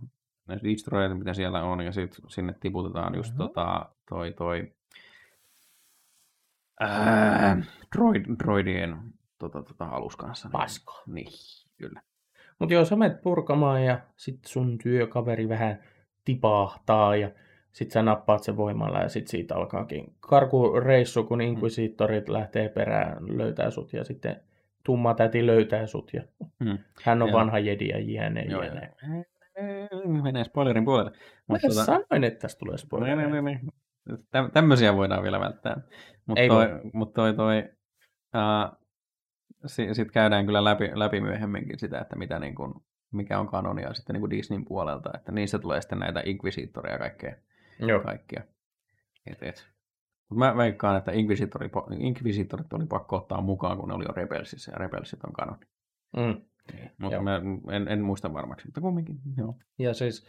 [SPEAKER 2] ne destroyerit, mitä siellä on, ja sitten sinne tiputetaan just
[SPEAKER 1] Mhm.
[SPEAKER 2] tota, toi, toi ää, droid, droidien tota, tota, alus kanssa. Niin,
[SPEAKER 1] Paska.
[SPEAKER 2] Niin, kyllä.
[SPEAKER 1] Mutta joo, sä menet purkamaan ja sit sun työkaveri vähän tipahtaa ja sit sä nappaat sen voimalla ja sit siitä alkaakin karkureissu, kun inquisitorit lähtee perään, löytää sut ja sitten tumma täti löytää sut ja
[SPEAKER 2] Mm.
[SPEAKER 1] hän on
[SPEAKER 2] Joo.
[SPEAKER 1] vanha jedi ja jne.
[SPEAKER 2] Joo,
[SPEAKER 1] jne.
[SPEAKER 2] joo. Menee spoilerin puolelle.
[SPEAKER 1] Mä
[SPEAKER 2] Mutta tota,
[SPEAKER 1] sanoin, että tästä tulee
[SPEAKER 2] niin,
[SPEAKER 1] spoilereja.
[SPEAKER 2] niin, niin, niin. Tä- Tämmöisiä voidaan vielä välttää. Mutta
[SPEAKER 1] Ei
[SPEAKER 2] toi, mut toi, toi uh, sitten käydään kyllä läpi, läpi myöhemminkin sitä, että mitä niin kun, mikä on kanonia sitten niin kuin Disneyn puolelta, että niissä tulee sitten näitä Inquisitoria ja kaikkea,
[SPEAKER 1] Joo.
[SPEAKER 2] kaikkia. Et, et. Mut mä veikkaan, että Inquisitori, Inquisitorit oli pakko ottaa mukaan, kun ne oli jo Rebelsissä, ja Rebelsit on kanoni.
[SPEAKER 1] Mm.
[SPEAKER 2] Mutta
[SPEAKER 1] Joo.
[SPEAKER 2] mä en, en muista varmaksi, mutta kumminkin. Joo.
[SPEAKER 1] Ja siis,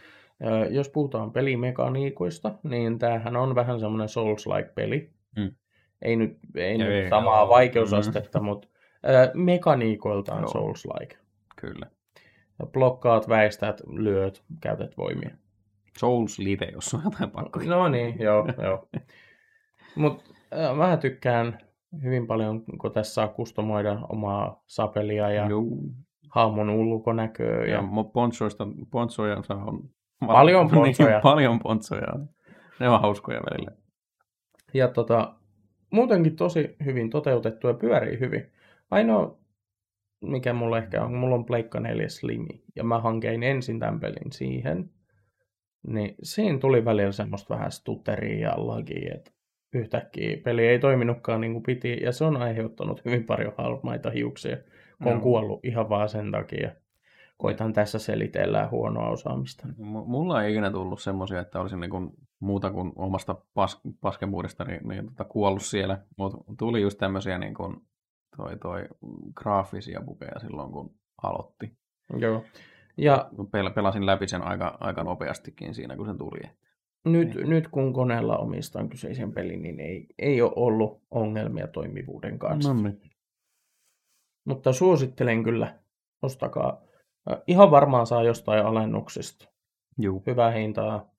[SPEAKER 1] jos puhutaan pelimekaniikoista, niin tämähän on vähän semmoinen Souls-like peli.
[SPEAKER 2] Mm.
[SPEAKER 1] Ei nyt, ei
[SPEAKER 2] Ei,
[SPEAKER 1] nyt samaa
[SPEAKER 2] joo.
[SPEAKER 1] vaikeusastetta, mutta ö, mekaniikoiltaan. Souls-like.
[SPEAKER 2] Kyllä.
[SPEAKER 1] Ja blokkaat, väistät, lyöt, käytät voimia.
[SPEAKER 2] Souls Live, jos on jotain pakkoja.
[SPEAKER 1] No niin, joo, joo. Mutta mä tykkään hyvin paljon, kun tässä saa kustomoida omaa sapelia ja
[SPEAKER 2] Joo.
[SPEAKER 1] hahmon ulkonäköä.
[SPEAKER 2] Ja
[SPEAKER 1] Ja,
[SPEAKER 2] ponchoista, ponchoja on...
[SPEAKER 1] Paljon ponchoja.
[SPEAKER 2] Niin, paljon ponchoja. on. Ne on hauskoja välillä.
[SPEAKER 1] ja tota, muutenkin tosi hyvin toteutettu ja pyörii hyvin. Ainoa, mikä mulla ehkä on, mulla on Pleikka 4 Slimi, ja mä hankein ensin tämän pelin siihen. Niin siinä tuli välillä semmoista vähän stutteria ja lagia, että yhtäkkiä peli ei toiminutkaan niin kuin piti, ja se on aiheuttanut hyvin paljon harmaita hiuksia, kun on
[SPEAKER 2] Joo.
[SPEAKER 1] kuollut ihan vaan sen takia. Koitan tässä selitellä huonoa osaamista.
[SPEAKER 2] M- mulla ei ikinä tullut semmoisia, että olisin niin muuta kuin omasta pas, paskemuudesta niin, niin tota, kuollut siellä, mutta tuli just tämmöisiä niin kuin toi, toi graafisia bukeja silloin, kun aloitti.
[SPEAKER 1] Joo. Ja
[SPEAKER 2] Pel, pelasin läpi sen aika, aika nopeastikin siinä, kun se tuli.
[SPEAKER 1] nyt,
[SPEAKER 2] Niin.
[SPEAKER 1] nyt kun koneella omistan kyseisen pelin, niin ei, ei ole ollut ongelmia toimivuuden kanssa.
[SPEAKER 2] niin.
[SPEAKER 1] Mutta suosittelen kyllä, ostakaa. Ihan varmaan saa jostain alennuksista.
[SPEAKER 2] Juu.
[SPEAKER 1] Hyvää hintaa.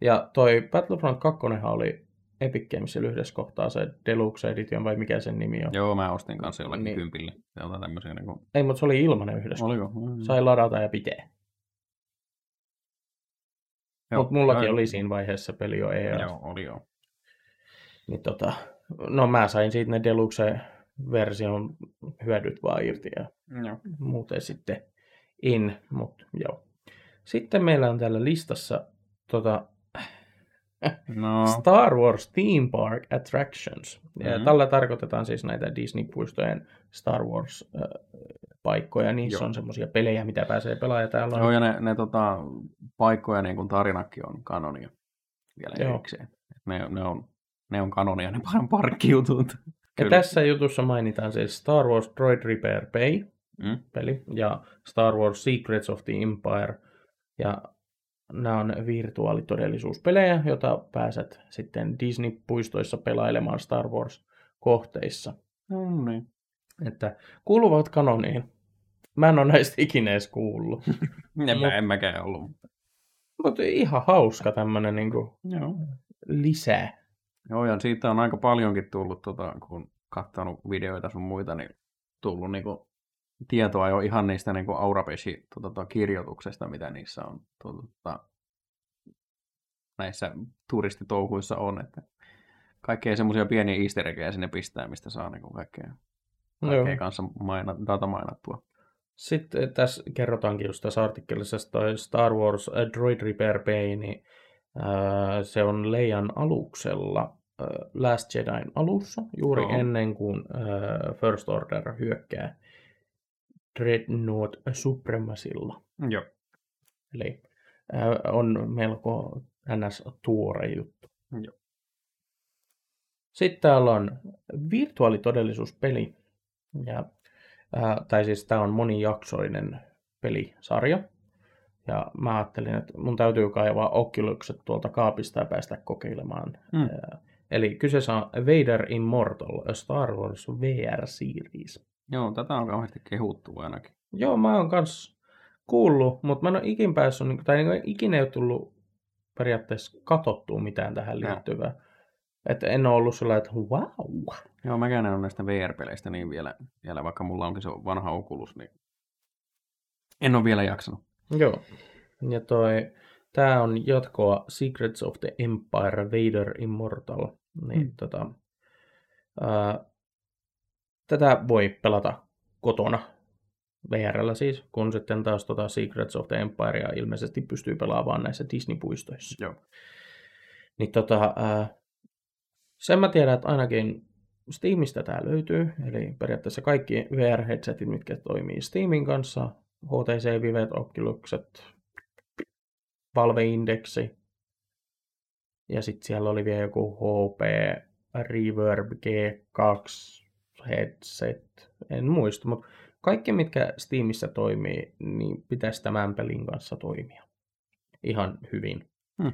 [SPEAKER 1] Ja toi Battlefront 2 oli Epic Gamesilla yhdessä kohtaa se Deluxe Edition vai mikä sen nimi on.
[SPEAKER 2] Joo, mä ostin kanssa jollakin
[SPEAKER 1] Niin.
[SPEAKER 2] kympille. Tämmöisiä niin kuin...
[SPEAKER 1] Ei, mutta se oli ilmanen yhdessä.
[SPEAKER 2] Oliko? Mm.
[SPEAKER 1] Sai ladata ja pitää. Mutta mullakin
[SPEAKER 2] joo.
[SPEAKER 1] oli siinä vaiheessa peli jo EA.
[SPEAKER 2] Joo, oli joo.
[SPEAKER 1] Niin tota, no mä sain siitä ne Deluxe-version hyödyt vaan irti ja
[SPEAKER 2] Joo.
[SPEAKER 1] muuten sitten in, mutta joo. Sitten meillä on täällä listassa tota,
[SPEAKER 2] No,
[SPEAKER 1] Star Wars Theme Park Attractions. Ja
[SPEAKER 2] Mhm.
[SPEAKER 1] tällä tarkoitetaan siis näitä Disney-puistojen Star Wars-paikkoja. Niissä
[SPEAKER 2] Joo.
[SPEAKER 1] on semmoisia pelejä, mitä pääsee pelaamaan. Täällä on
[SPEAKER 2] joo, ja ne, ne tota, paikkoja niin kuin tarinakin on kanonia vielä
[SPEAKER 1] Joo.
[SPEAKER 2] erikseen. Ne, ne, on, ne on kanonia, ne par- parkkijutut.
[SPEAKER 1] Ja
[SPEAKER 2] Kyllä.
[SPEAKER 1] tässä jutussa mainitaan siis Star Wars Droid Repair Bay
[SPEAKER 2] Mm?
[SPEAKER 1] peli ja Star Wars Secrets of the Empire. Ja nämä on virtuaalitodellisuuspelejä, joita pääset sitten Disney-puistoissa pelailemaan Star Wars-kohteissa.
[SPEAKER 2] No niin.
[SPEAKER 1] Että kuuluvat kanoniin. Mä en ole näistä ikinä edes kuullut.
[SPEAKER 2] En, mä, en mäkään ollut.
[SPEAKER 1] Mutta ihan hauska tämmönen niinku
[SPEAKER 2] Joo.
[SPEAKER 1] lisää.
[SPEAKER 2] Joo, ja siitä on aika paljonkin tullut, tota, kun katsonut videoita sun muita, niin tullut niinku tietoa jo ihan niistä niinku Aurapeshi tota, kirjoituksesta, mitä niissä on tota, näissä turistitouhuissa on, että kaikkea semmoisia pieniä easter sinne pistää, mistä saa niinku kaikkea,
[SPEAKER 1] Joo.
[SPEAKER 2] kaikkea kanssa maina, datamainattua.
[SPEAKER 1] Sitten tässä kerrotaankin just tässä artikkelissa toi Star Wars A Droid Repair Bay, niin se on Leijan aluksella Last Jedin alussa, juuri
[SPEAKER 2] Joo.
[SPEAKER 1] ennen kuin First Order hyökkää Dreadnought Supremacilla.
[SPEAKER 2] Joo.
[SPEAKER 1] Eli ää, on melko ns. tuore juttu.
[SPEAKER 2] Joo.
[SPEAKER 1] Sitten täällä on virtuaalitodellisuuspeli. Ja, ää, tai siis tämä on monijaksoinen pelisarja. Ja mä ajattelin, että mun täytyy kaivaa Oculuset tuolta kaapista ja päästä kokeilemaan.
[SPEAKER 2] Mm.
[SPEAKER 1] Ää, eli kyseessä on Vader Immortal, a Star Wars VR-series.
[SPEAKER 2] Joo, tätä on kauheasti kehuttu ainakin.
[SPEAKER 1] Joo, mä oon kans kuullut, mutta mä en ole ikin päässyt, niin- tai niin ikinä ei ole tullut periaatteessa katottua mitään tähän liittyvää. Että en ole ollut sillä, että wow.
[SPEAKER 2] Joo, mäkään en ole näistä VR-peleistä niin vielä, vielä, vaikka mulla onkin se vanha Oculus, niin en ole vielä jaksanut.
[SPEAKER 1] Joo. Ja toi, tää on jatkoa Secrets of the Empire Vader Immortal. Niin
[SPEAKER 2] Mm.
[SPEAKER 1] tota, ää, tätä voi pelata kotona VRllä siis, kun sitten taas tota Secrets of the Empire ilmeisesti pystyy pelaamaan näissä Disney-puistoissa.
[SPEAKER 2] Joo.
[SPEAKER 1] Niin tota, ää, sen mä tiedän, että ainakin Steamista tämä löytyy, eli periaatteessa kaikki VR-headsetit, mitkä toimii Steamin kanssa, HTC Vivet, Oculuset, Valve Indexi, ja sitten siellä oli vielä joku HP Reverb G2 headset, en muista, mutta kaikki, mitkä Steamissa toimii, niin pitäisi tämän pelin kanssa toimia ihan hyvin.
[SPEAKER 2] Hmm.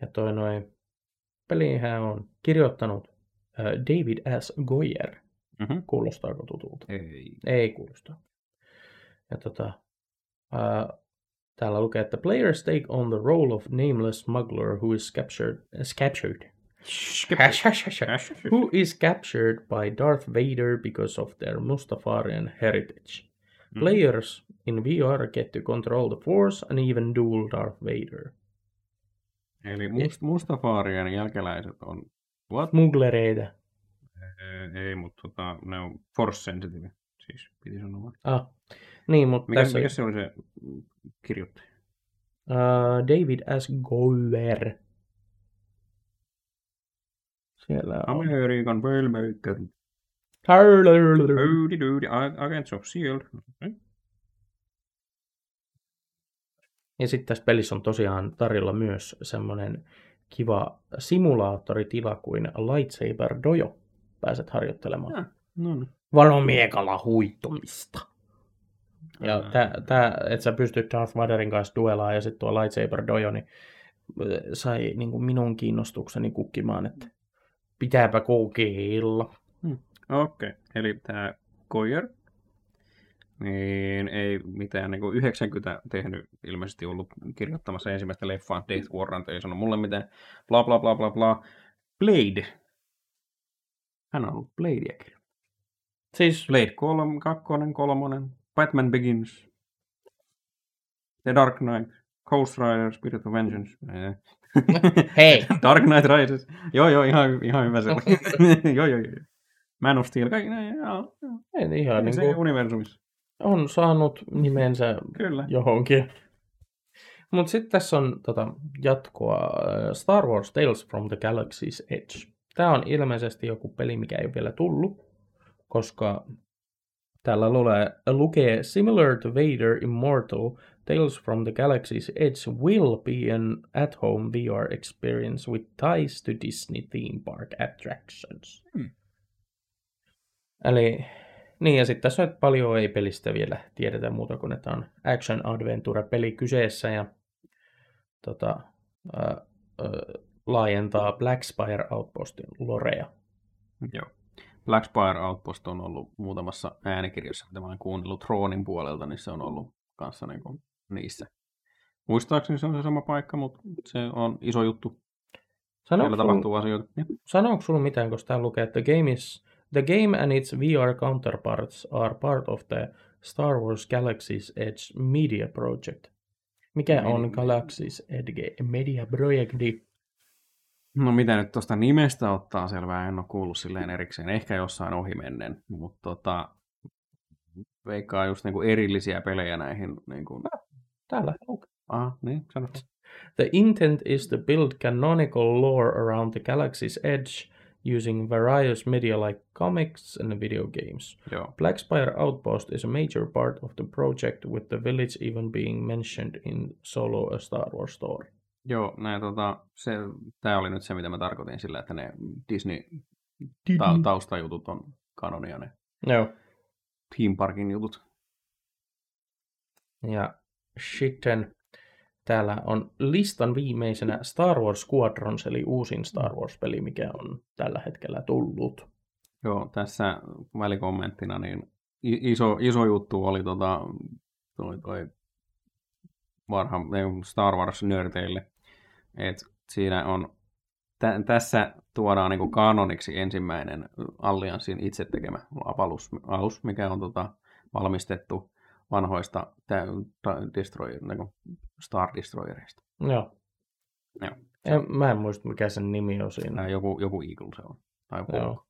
[SPEAKER 1] Ja toi noin pelihän on kirjoittanut äh, David S. Goyer.
[SPEAKER 2] Mhm.
[SPEAKER 1] Kuulostaako tutulta?
[SPEAKER 2] Ei.
[SPEAKER 1] Ei kuulosta. Ja tota, ää, täällä lukee, että players take on the role of nameless smuggler who is captured, is captured. Hash, hash, hash, hash. Who is captured by Darth Vader because of their Mustafarian heritage.
[SPEAKER 2] Mm.
[SPEAKER 1] Players in VR get to control the Force and even duel Darth Vader.
[SPEAKER 2] Eli must, Mustafarien jälkeläiset on... What?
[SPEAKER 1] Smugglereita.
[SPEAKER 2] Ei, ei mutta tota, ne on force sensitive. Siis piti sanoa.
[SPEAKER 1] Ah. Niin, mutta
[SPEAKER 2] Mikä,
[SPEAKER 1] tässä
[SPEAKER 2] mikä se oli se kirjoittaja?
[SPEAKER 1] uh, David S. Goyer. Siellä on.
[SPEAKER 2] Howdy doody, Agents of S.H.I.E.L.D. Okay.
[SPEAKER 1] Ja sitten tässä pelissä on tosiaan tarjolla myös semmoinen kiva simulaattoritila kuin Lightsaber Dojo. Pääset harjoittelemaan.
[SPEAKER 2] Ah, no niin.
[SPEAKER 1] Valomiekalla huittumista. Ja
[SPEAKER 2] Ah.
[SPEAKER 1] tää, tää että sä pystyt Darth Vaderin kanssa duelaa ja sitten tuo Lightsaber Dojo, niin äh, sai niin kuin minun kiinnostukseni kukkimaan, että pitääpä kokeilla.
[SPEAKER 2] Okei, okay. eli tämä Goyer, niin ei mitään niin 90 tehnyt, ilmeisesti ollut kirjoittamassa ensimmäistä leffaa, Death Warrant, ei sano mulle mitään, bla bla bla bla bla. Blade. Hän on ollut kirjoittanut.
[SPEAKER 1] Siis
[SPEAKER 2] Blade 3, 2, 3, Batman Begins, The Dark Knight, Ghost Rider, Spirit of Vengeance.
[SPEAKER 1] Hei!
[SPEAKER 2] Dark Knight Rises. Joo, joo, ihan, ihan hyvä se oli. joo, joo, joo. Man of Steel, kaikki näin, joo. joo.
[SPEAKER 1] ei ihan niin
[SPEAKER 2] se
[SPEAKER 1] kuin,
[SPEAKER 2] universumissa.
[SPEAKER 1] on saanut nimensä
[SPEAKER 2] Kyllä.
[SPEAKER 1] johonkin. Mutta sitten tässä on tota, jatkoa äh, Star Wars Tales from the Galaxy's Edge. Tämä on ilmeisesti joku peli, mikä ei ole vielä tullut, koska täällä lukee, lukee Similar to Vader Immortal, Tales from the Galaxy's Edge will be an at-home VR experience with ties to Disney theme park attractions.
[SPEAKER 2] Hmm.
[SPEAKER 1] Eli niin, ja sitten tässä on, että paljon ei pelistä vielä tiedetä muuta kuin, että on Action Adventure-peli kyseessä ja tota, ää, ää, laajentaa Black Spire Outpostin lorea.
[SPEAKER 2] Joo. Black Spire Outpost on ollut muutamassa äänikirjassa, mitä mä olen kuunnellut Troonin puolelta, niin se on ollut kanssa niin kuin niissä. Muistaakseni se on se sama paikka, mutta se on iso juttu. Siellä
[SPEAKER 1] Sanooko
[SPEAKER 2] tapahtuu
[SPEAKER 1] sulla,
[SPEAKER 2] asioita. Ja.
[SPEAKER 1] sanooko sulla mitään, koska täällä lukee, että the game, is, the game and its VR counterparts are part of the Star Wars Galaxy's Edge Media Project. Mikä on
[SPEAKER 2] Media-
[SPEAKER 1] Galaxy's Edge Media Projekti?
[SPEAKER 2] No mitä nyt tuosta nimestä ottaa selvää, en ole kuullut silleen erikseen, ehkä jossain ohimennen, mutta tota, veikkaa just niinku erillisiä pelejä näihin. Niinku,
[SPEAKER 1] Täällä lukee.
[SPEAKER 2] aha, niin, sano.
[SPEAKER 1] The intent is to build canonical lore around the galaxy's edge using various media like comics and video games.
[SPEAKER 2] Joo,
[SPEAKER 1] Black Spire Outpost is a major part of the project, with the village even being mentioned in Solo a Star Wars story.
[SPEAKER 2] Joo nää, tota, se, tää oli nyt se, mitä mä tarkoitin sillä, että ne Disney ta- taustajutut on kanonia, ne
[SPEAKER 1] Joo.
[SPEAKER 2] Theme Parkin jutut.
[SPEAKER 1] Ja sitten täällä on listan viimeisenä Star Wars Squadrons, eli uusin Star Wars-peli, mikä on tällä hetkellä tullut.
[SPEAKER 2] Joo, tässä välikommenttina niin iso, iso juttu oli tota, toi, toi varha, Star Wars-nörteille, että siinä on, tä, tässä tuodaan niinku kanoniksi ensimmäinen Allianssin itse tekemä alus, alus mikä on tota, valmistettu vanhoista destroyer, niinku Star Destroyereista.
[SPEAKER 1] Joo.
[SPEAKER 2] Joo.
[SPEAKER 1] En, mä en muista, mikä sen nimi on siinä.
[SPEAKER 2] Nää joku, joku Eagle se on. Tai joku
[SPEAKER 1] Joo.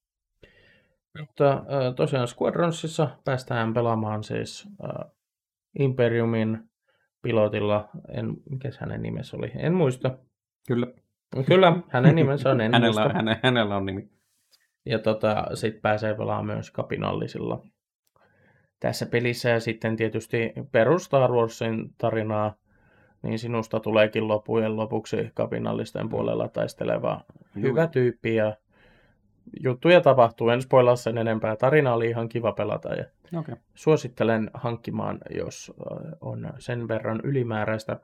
[SPEAKER 1] Mutta äh, tosiaan Squadronsissa päästään pelaamaan siis äh, Imperiumin pilotilla, en, mikä hänen nimensä oli, en muista.
[SPEAKER 2] Kyllä.
[SPEAKER 1] Kyllä, hänen nimensä on, en
[SPEAKER 2] Hänellä,
[SPEAKER 1] muista.
[SPEAKER 2] häne, hänellä on nimi.
[SPEAKER 1] Ja tota, sitten pääsee pelaamaan myös kapinallisilla tässä pelissä. Ja sitten tietysti perus Star Warsin tarinaa, niin sinusta tuleekin lopujen lopuksi kapinallisten puolella taisteleva
[SPEAKER 2] Juu.
[SPEAKER 1] hyvä tyyppi ja juttuja tapahtuu. En spoilaa sen enempää. Tarina oli ihan kiva pelata ja
[SPEAKER 2] Okei.
[SPEAKER 1] suosittelen hankkimaan, jos äh, on sen verran ylimääräistä.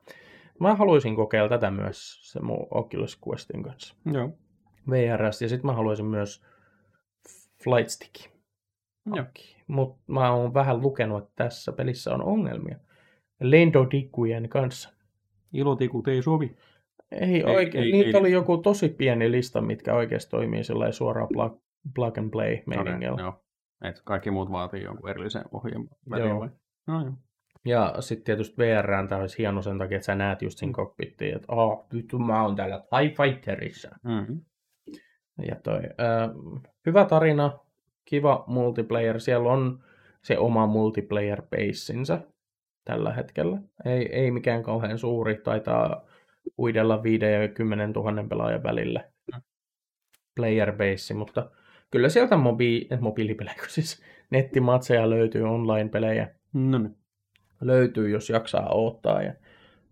[SPEAKER 1] Mä haluaisin kokeilla tätä myös se mun Oculus Questin kanssa.
[SPEAKER 2] Joo.
[SPEAKER 1] VRS ja sitten mä haluaisin myös Flight Stick. Mutta mä oon vähän lukenut, että tässä pelissä on ongelmia. Lendodikkujen kanssa.
[SPEAKER 2] Ilotikut ei sovi.
[SPEAKER 1] Ei, oikein.
[SPEAKER 2] ei-
[SPEAKER 1] Niitä
[SPEAKER 2] ei-
[SPEAKER 1] oli joku tosi pieni lista, mitkä oikeasti toimii suoraan plug, plug and play meiningillä.
[SPEAKER 2] Okei, joo. Et kaikki muut vaatii jonkun erillisen ohjelman väliin
[SPEAKER 1] Joo.
[SPEAKER 2] vai? No joo.
[SPEAKER 1] Ja sitten tietysti VR tämä olisi hieno sen takia, että sä näet just siinä cockpittiin, että oh, vittu mä oon täällä TIE Fighterissa.
[SPEAKER 2] Mm-hmm.
[SPEAKER 1] Ja toi, äh, hyvä tarina, kiva multiplayer. Siellä on se oma multiplayer bassinsa tällä hetkellä. Ei, ei mikään kauhean suuri, taitaa uidella 5 ja 10 000 pelaajan välillä player base, mutta kyllä sieltä mobi, mobiilipelejä, kun siis nettimatseja löytyy, online-pelejä
[SPEAKER 2] No niin.
[SPEAKER 1] löytyy, jos jaksaa odottaa. Ja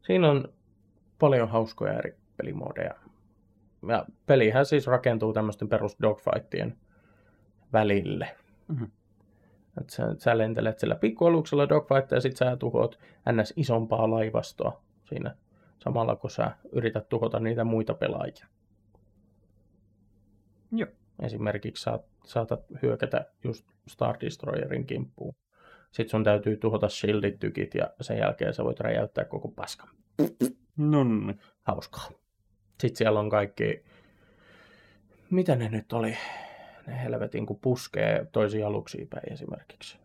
[SPEAKER 1] siinä on paljon hauskoja eri pelimodeja. Ja pelihän siis rakentuu tämmöisten perus dogfightien välille.
[SPEAKER 2] Mhm.
[SPEAKER 1] Et sä, sä lentelet sillä pikkualuksella dogfightia ja sit sä tuhoat ns. isompaa laivastoa siinä samalla, kun sä yrität tuhota niitä muita pelaajia.
[SPEAKER 2] Joo.
[SPEAKER 1] Esimerkiksi saat, saatat hyökätä just Star Destroyerin kimppuun. Sitten sun täytyy tuhota shieldit, tykit ja sen jälkeen sä voit räjäyttää koko paskan.
[SPEAKER 2] No niin.
[SPEAKER 1] Hauskaa. Sitten siellä on kaikki, mitä ne nyt oli, ne helvetin kun puskee toisia aluksia päin esimerkiksi.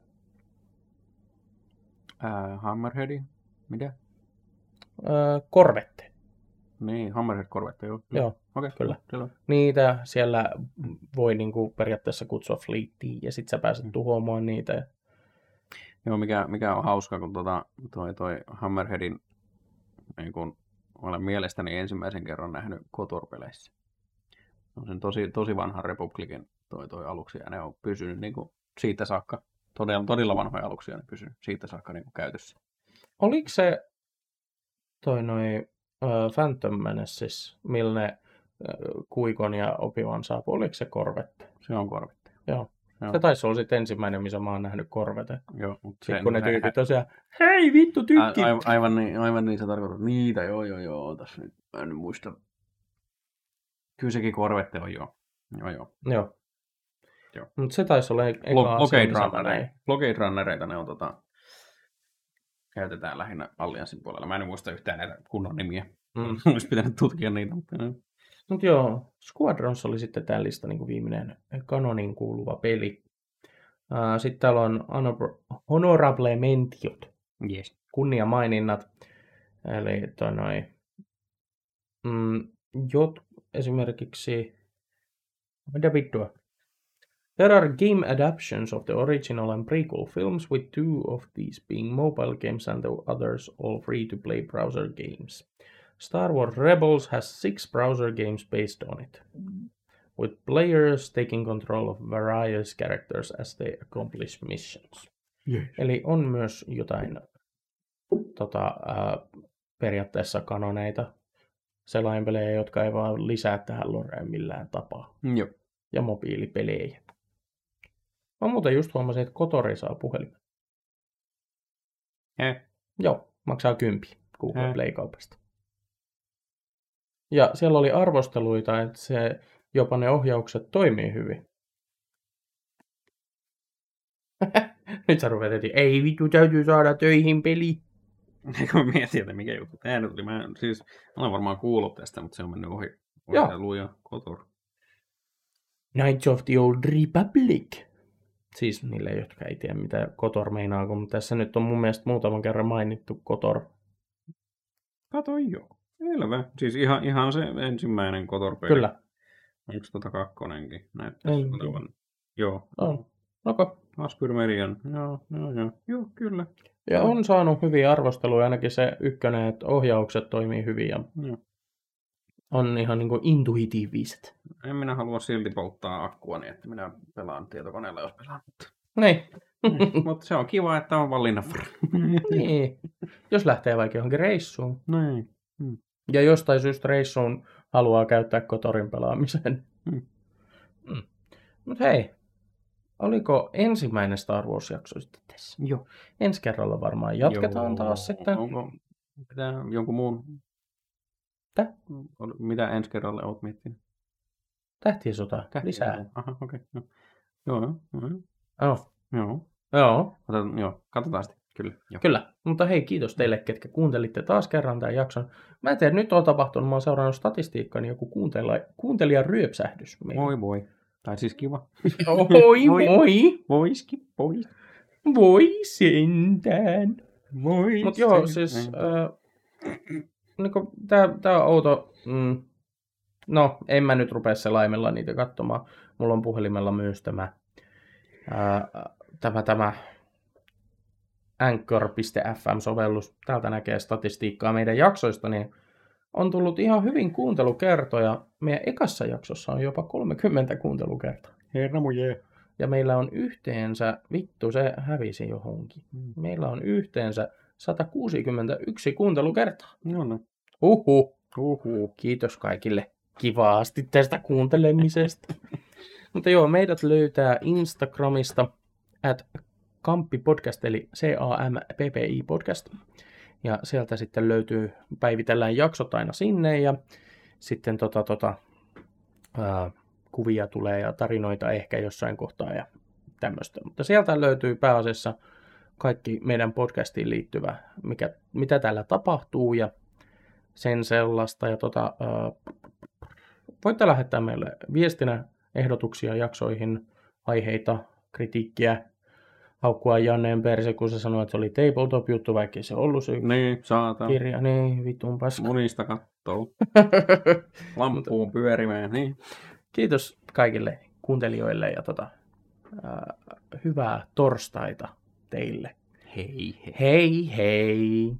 [SPEAKER 2] Ää, Hammerheadi? Mitä?
[SPEAKER 1] Öö, korvette.
[SPEAKER 2] Niin, Hammerhead korvette, joo.
[SPEAKER 1] Joo,
[SPEAKER 2] Okei,
[SPEAKER 1] kyllä.
[SPEAKER 2] Selvä.
[SPEAKER 1] Niitä siellä voi niinku periaatteessa kutsua fleettiin ja sit sä pääset
[SPEAKER 2] Mm.
[SPEAKER 1] tuhoamaan niitä.
[SPEAKER 2] Joo, mikä, mikä on hauska, kun tota, toi, toi Hammerheadin niin kun olen mielestäni ensimmäisen kerran nähnyt Kotor-peleissä. On sen tosi, tosi vanhan Republikin toi, toi aluksi, ja ne on pysynyt niin kuin siitä saakka, todella, todella vanhoja aluksia ne pysynyt siitä saakka niin kuin käytössä.
[SPEAKER 1] Oliko se toi noi ö, Phantom Menaces, millä ne ö, Kuikon ja Opivan saapui, oliko se korvette?
[SPEAKER 2] Se on korvette.
[SPEAKER 1] Joo.
[SPEAKER 2] Joo.
[SPEAKER 1] Se taisi olla sitten ensimmäinen, missä mä oon nähnyt korvete.
[SPEAKER 2] Joo, mutta
[SPEAKER 1] Sitten kun ne tyypit tosiaan, hei vittu tykki!
[SPEAKER 2] A, aivan, aivan, niin, aivan niin, sä tarkoitat niitä, joo, joo, joo, tässä nyt, en muista. Kyllä sekin korvette on, joo. Joo, joo.
[SPEAKER 1] Joo.
[SPEAKER 2] Joo.
[SPEAKER 1] Mutta se taisi olla eka asia,
[SPEAKER 2] Blockade runnereita. Blockade runnereita ne on tota, käytetään lähinnä Allianssin puolella. Mä en muista yhtään näitä kunnon nimiä.
[SPEAKER 1] Mm.
[SPEAKER 2] Olisi pitänyt tutkia niitä, mutta.
[SPEAKER 1] Mutta joo, Squadrons oli sitten tämä lista niin viimeinen kanonin kuuluva peli. Sitten täällä on honor- honorable mentiot,
[SPEAKER 2] Yes.
[SPEAKER 1] kunniamaininnat. Eli toi noi, mm, jot, esimerkiksi, mitä vittua? There are game adaptations of the original and prequel films, with two of these being mobile games and the others all free-to-play browser games. Star Wars Rebels has six browser games based on it, with players taking control of various characters as they accomplish missions.
[SPEAKER 2] Yes.
[SPEAKER 1] Eli on myös jotain tota, ää, periaatteessa kanoneita, selainpelejä, jotka ei vaan lisää tähän loreen millään tapaa,
[SPEAKER 2] Joo.
[SPEAKER 1] ja mobiilipelejä. Mä muuten just huomasin, että Kotori saa puhelimen.
[SPEAKER 2] Eh.
[SPEAKER 1] Joo, maksaa kympi Google
[SPEAKER 2] Eh.
[SPEAKER 1] Play-kaupasta. Ja siellä oli arvosteluita, että se, jopa ne ohjaukset toimii hyvin. Nyt sä rupeat heti, ei vittu, täytyy saada töihin peli.
[SPEAKER 2] Mä mietin, että mikä juttu tämä nyt oli. Mä, siis, mä olen varmaan kuullut tästä, mutta se on mennyt ohi.
[SPEAKER 1] Joo.
[SPEAKER 2] luja kotor.
[SPEAKER 1] Knights of the Old Republic. Siis niille, jotka ei tiedä, mitä Kotor meinaa, kun tässä nyt on mun mielestä muutaman kerran mainittu Kotor.
[SPEAKER 2] Kato joo. Selvä. Siis ihan, ihan se ensimmäinen kotor-peli.
[SPEAKER 1] Kyllä,
[SPEAKER 2] Onko tota kakkonenkin? Näyttäisi olevan. Joo.
[SPEAKER 1] on. Noko.
[SPEAKER 2] Aspyr Merian. Joo, joo, joo. Joo, kyllä.
[SPEAKER 1] Ja on saanut hyviä arvosteluja, ainakin se ykkönen, että ohjaukset toimii hyvin ja
[SPEAKER 2] Joo.
[SPEAKER 1] On ihan niin intuitiiviset.
[SPEAKER 2] En minä halua silti polttaa akkua niin, että minä pelaan tietokoneella, jos pelaan. Mutta,
[SPEAKER 1] Niin.
[SPEAKER 2] mutta se on kiva, että on valinnanvara.
[SPEAKER 1] niin. Jos lähtee vaikka johonkin reissuun.
[SPEAKER 2] Näin.
[SPEAKER 1] Ja jostain syystä reissuun haluaa käyttää Kotorin pelaamiseen.
[SPEAKER 2] Mm.
[SPEAKER 1] Mm. Mutta hei, oliko ensimmäinen Star Wars-jakso sitten tässä?
[SPEAKER 2] Joo.
[SPEAKER 1] Ensi kerralla varmaan jatketaan
[SPEAKER 2] Joo.
[SPEAKER 1] taas sitten.
[SPEAKER 2] Onko mitä, jonkun muun?
[SPEAKER 1] Tä?
[SPEAKER 2] Mitä ensi kerralle oot miettinyt?
[SPEAKER 1] Tähtien sota,
[SPEAKER 2] Tähtiä?
[SPEAKER 1] lisää.
[SPEAKER 2] Aha, okei. Okay. Joo, joo, joo.
[SPEAKER 1] Joo,
[SPEAKER 2] Joo.
[SPEAKER 1] joo,
[SPEAKER 2] Otetaan, joo, katsotaan sitten. Kyllä. Joo.
[SPEAKER 1] kyllä. Mutta hei, kiitos teille, ketkä kuuntelitte taas kerran tämän jakson. Mä en tiedä, nyt on tapahtunut, mä oon seurannut statistiikkaa, niin joku kuuntella, kuuntelijan ryöpsähdys.
[SPEAKER 2] Voi voi. Tai siis kiva.
[SPEAKER 1] Oi,
[SPEAKER 2] Voi.
[SPEAKER 1] voi,
[SPEAKER 2] Voiski, pois.
[SPEAKER 1] voi sentään.
[SPEAKER 2] Voi.
[SPEAKER 1] Mutta joo, siis äh, niinku, tää, tää on outo. Mm, no, en mä nyt rupea selaimella niitä katsomaan. Mulla on puhelimella myös tämä, ää, tämä, tämä Anchor.fm-sovellus. Täältä näkee statistiikkaa meidän jaksoista, niin on tullut ihan hyvin kuuntelukertoja. Meidän ekassa jaksossa on jopa 30 kuuntelukertaa.
[SPEAKER 2] Herra muje.
[SPEAKER 1] Ja meillä on yhteensä, vittu se hävisi johonkin.
[SPEAKER 2] Mm.
[SPEAKER 1] Meillä on yhteensä 161 kuuntelukertaa.
[SPEAKER 2] No no.
[SPEAKER 1] Uhu.
[SPEAKER 2] Uhu.
[SPEAKER 1] Kiitos kaikille kivaasti tästä kuuntelemisesta. Mutta joo, meidät löytää Instagramista at Kamppi Podcast, eli C-A-M-P-P-I Podcast. Ja sieltä sitten löytyy, päivitellään jaksot aina sinne ja sitten tota, tota, ää, kuvia tulee ja tarinoita ehkä jossain kohtaa ja tämmöistä. Mutta sieltä löytyy pääasiassa kaikki meidän podcastiin liittyvä, mikä, mitä täällä tapahtuu ja sen sellaista. Ja tota, voitte lähettää meille viestinä ehdotuksia jaksoihin, aiheita, kritiikkiä, haukkua Janneen perse, kun se sanoi, että se oli tabletop-juttu, vaikka se ollut se
[SPEAKER 2] Niin, saatan.
[SPEAKER 1] kirja. Niin, vitun paska.
[SPEAKER 2] Munista kattoo. Lampuun pyörimään, niin.
[SPEAKER 1] Kiitos kaikille kuuntelijoille ja tota, ää, hyvää torstaita teille.
[SPEAKER 2] Hei hei.
[SPEAKER 1] Hei hei!